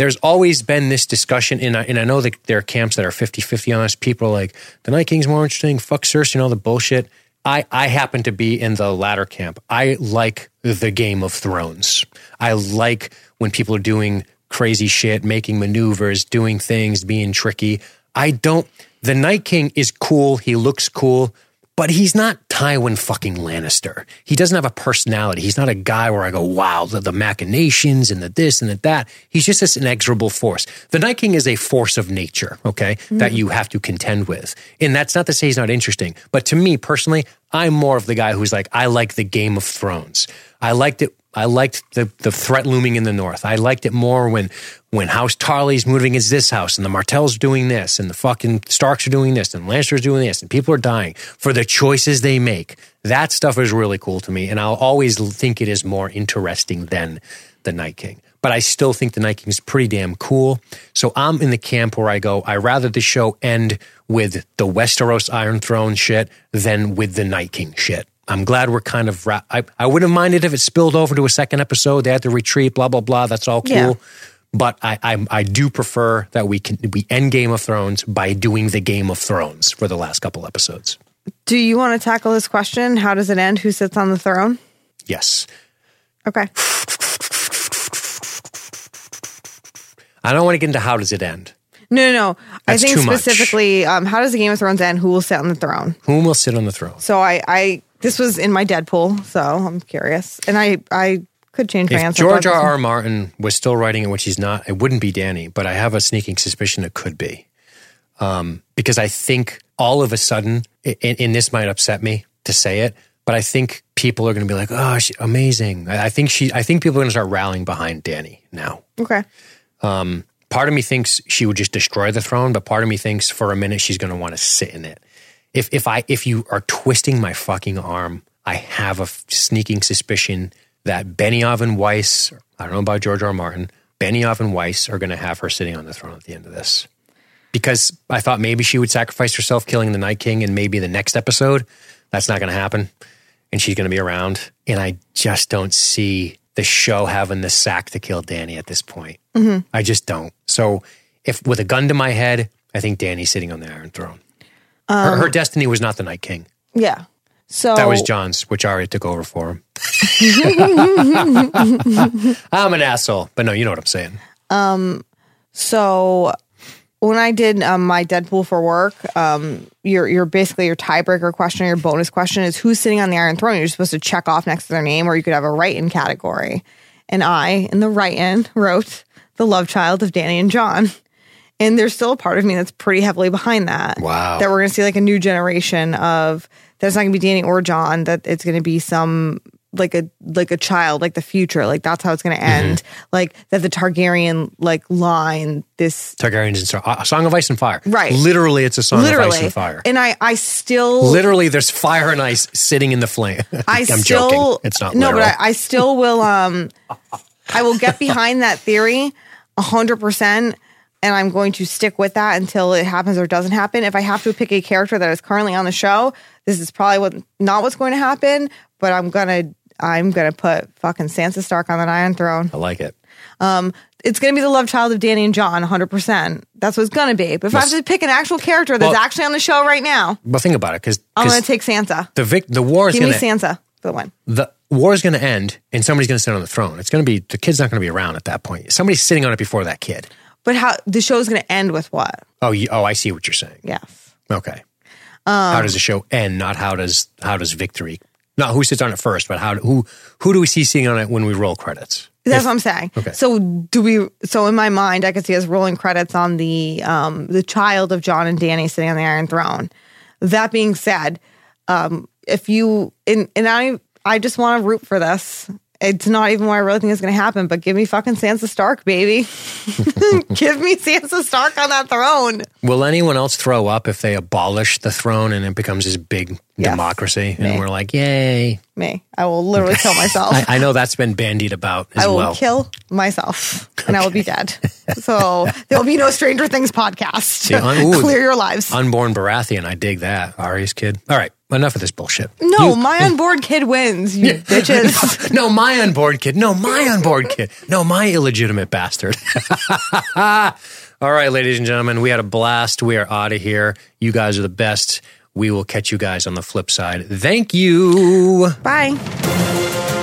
there's always been this discussion, and I, and I know that there are camps that are 50 50 on this. People are like, the Night King's more interesting, fuck Cersei and all the bullshit. I, I happen to be in the latter camp. I like the Game of Thrones. I like when people are doing crazy shit, making maneuvers, doing things, being tricky. I don't. The Night King is cool. He looks cool, but he's not Tywin fucking Lannister. He doesn't have a personality. He's not a guy where I go, wow, the, the machinations and the this and the that. He's just this inexorable force. The Night King is a force of nature, okay, that you have to contend with. And that's not to say he's not interesting, but to me personally, I'm more of the guy who's like, I like the Game of Thrones. I liked it. I liked the, the threat looming in the north. I liked it more when when House Tarley's moving against this house and the Martells doing this and the fucking Starks are doing this and Lannisters doing this and people are dying for the choices they make. That stuff is really cool to me, and I'll always think it is more interesting than the Night King. But I still think the Night King is pretty damn cool. So I'm in the camp where I go, I rather the show end with the Westeros Iron Throne shit than with the Night King shit. I'm glad we're kind of. I I wouldn't have minded if it spilled over to a second episode. They had to retreat. Blah blah blah. That's all cool. Yeah. But I, I I do prefer that we can we end Game of Thrones by doing the Game of Thrones for the last couple episodes. Do you want to tackle this question? How does it end? Who sits on the throne? Yes. Okay. I don't want to get into how does it end. No, no, no. I think specifically, um, how does the Game of Thrones end? Who will sit on the throne? Whom will sit on the throne? So I, I this was in my Deadpool, so I'm curious, and I, I could change my If answer. George R. R. Martin was still writing it, which he's not, it wouldn't be Dany, but I have a sneaking suspicion it could be. Um, because I think all of a sudden, and, and this might upset me to say it, but I think people are going to be like, "Oh, she, amazing!" I, I think she, I think people are going to start rallying behind Dany now. Okay. Part of me thinks she would just destroy the throne, but part of me thinks for a minute she's going to want to sit in it. If if I if you are twisting my fucking arm, I have a f- sneaking suspicion that Benioff and Weiss, I don't know about George R. R. Martin, Benioff and Weiss are going to have her sitting on the throne at the end of this. Because I thought maybe she would sacrifice herself killing the Night King and maybe the next episode. That's not going to happen. And she's going to be around. And I just don't see the show having the sack to kill Dany at this point. Mm-hmm. I just don't. So if with a gun to my head, I think Dany's sitting on the Iron Throne. Her, her destiny was not the Night King. Yeah. So That was Jon's, which Arya took over for him. I'm an asshole, but no, you know what I'm saying. Um, So when I did um, my Deadpool for work, um, your your basically your tiebreaker question, or your bonus question is who's sitting on the Iron Throne. You're supposed to check off next to their name, or you could have a write-in category. And I, in the write-in, wrote the love child of Dany and John. And there's still a part of me that's pretty heavily behind that. Wow. That we're going to see like a new generation of there's not going to be Dany or Jon. That it's going to be some like a like a child, like the future. Like that's how it's going to end. Like that the Targaryen like line this Targaryens and Star- a Song of Ice and Fire. Right. Literally, it's a Song of Ice literally and Fire. and I I still Literally, there's fire and ice sitting in the flame. I I'm still joking. It's not no, literal. but I, I still will. Um, I will get behind that theory a hundred percent, and I'm going to stick with that until it happens or doesn't happen. If I have to pick a character that is currently on the show, this is probably what not what's going to happen. But I'm gonna I'm gonna put fucking Sansa Stark on that Iron Throne. I like it. Um, it's gonna be the love child of Dany and Jon, 100. percent That's what it's gonna be. But if I have to pick an actual character that's Well- actually on the show right now, But think about it, because I'm gonna take Sansa. the vic- the war is Give me going to Sansa for the win. the war is going to end, and somebody's going to sit on the throne. It's going to be the kid's not going to be around at that point. Somebody's sitting on it before that kid. But how the show's going to end with what? Oh, you, oh, I see what you're saying. Yes. Okay. Um, how does the show end? Not how does how does victory? Not who sits on it first, but how who who do we see sitting on it when we roll credits? That's If- what I'm saying. Okay. So do we? So in my mind, I could see us rolling credits on the um the child of Jon and Dany sitting on the Iron Throne. That being said, um, if you and and I I just want to root for this. It's not even what I really think is going to happen, but give me fucking Sansa Stark, baby. give me Sansa Stark on that throne. Will anyone else throw up if they abolish the throne and it becomes this big Yes. democracy? Me. And we're like, yay. Me, I will literally kill myself. I, I know that's been bandied about as I will well. kill myself and I will be dead. So there will be no Stranger Things podcast. un- ooh, Clear your lives. Unborn Baratheon, I dig that. Arya's kid. All right, enough of this bullshit. no, my unborn kid wins, you bitches. No, my unborn kid. No, my unborn kid. No, my illegitimate bastard. All right, ladies and gentlemen, we had a blast. We are out of here. You guys are the best. We will catch you guys on the flip side. Thank you. Bye.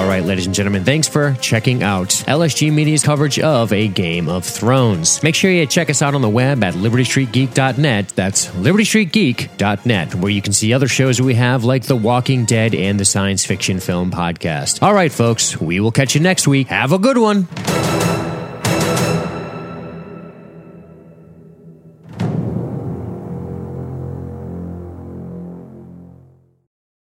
All right, ladies and gentlemen, thanks for checking out LSG Media's coverage of A Game of Thrones. Make sure you check us out on the web at libertystreetgeek.net. That's libertystreetgeek.net, where you can see other shows we have like The Walking Dead and the Science Fiction Film Podcast. All right, folks, we will catch you next week. Have a good one.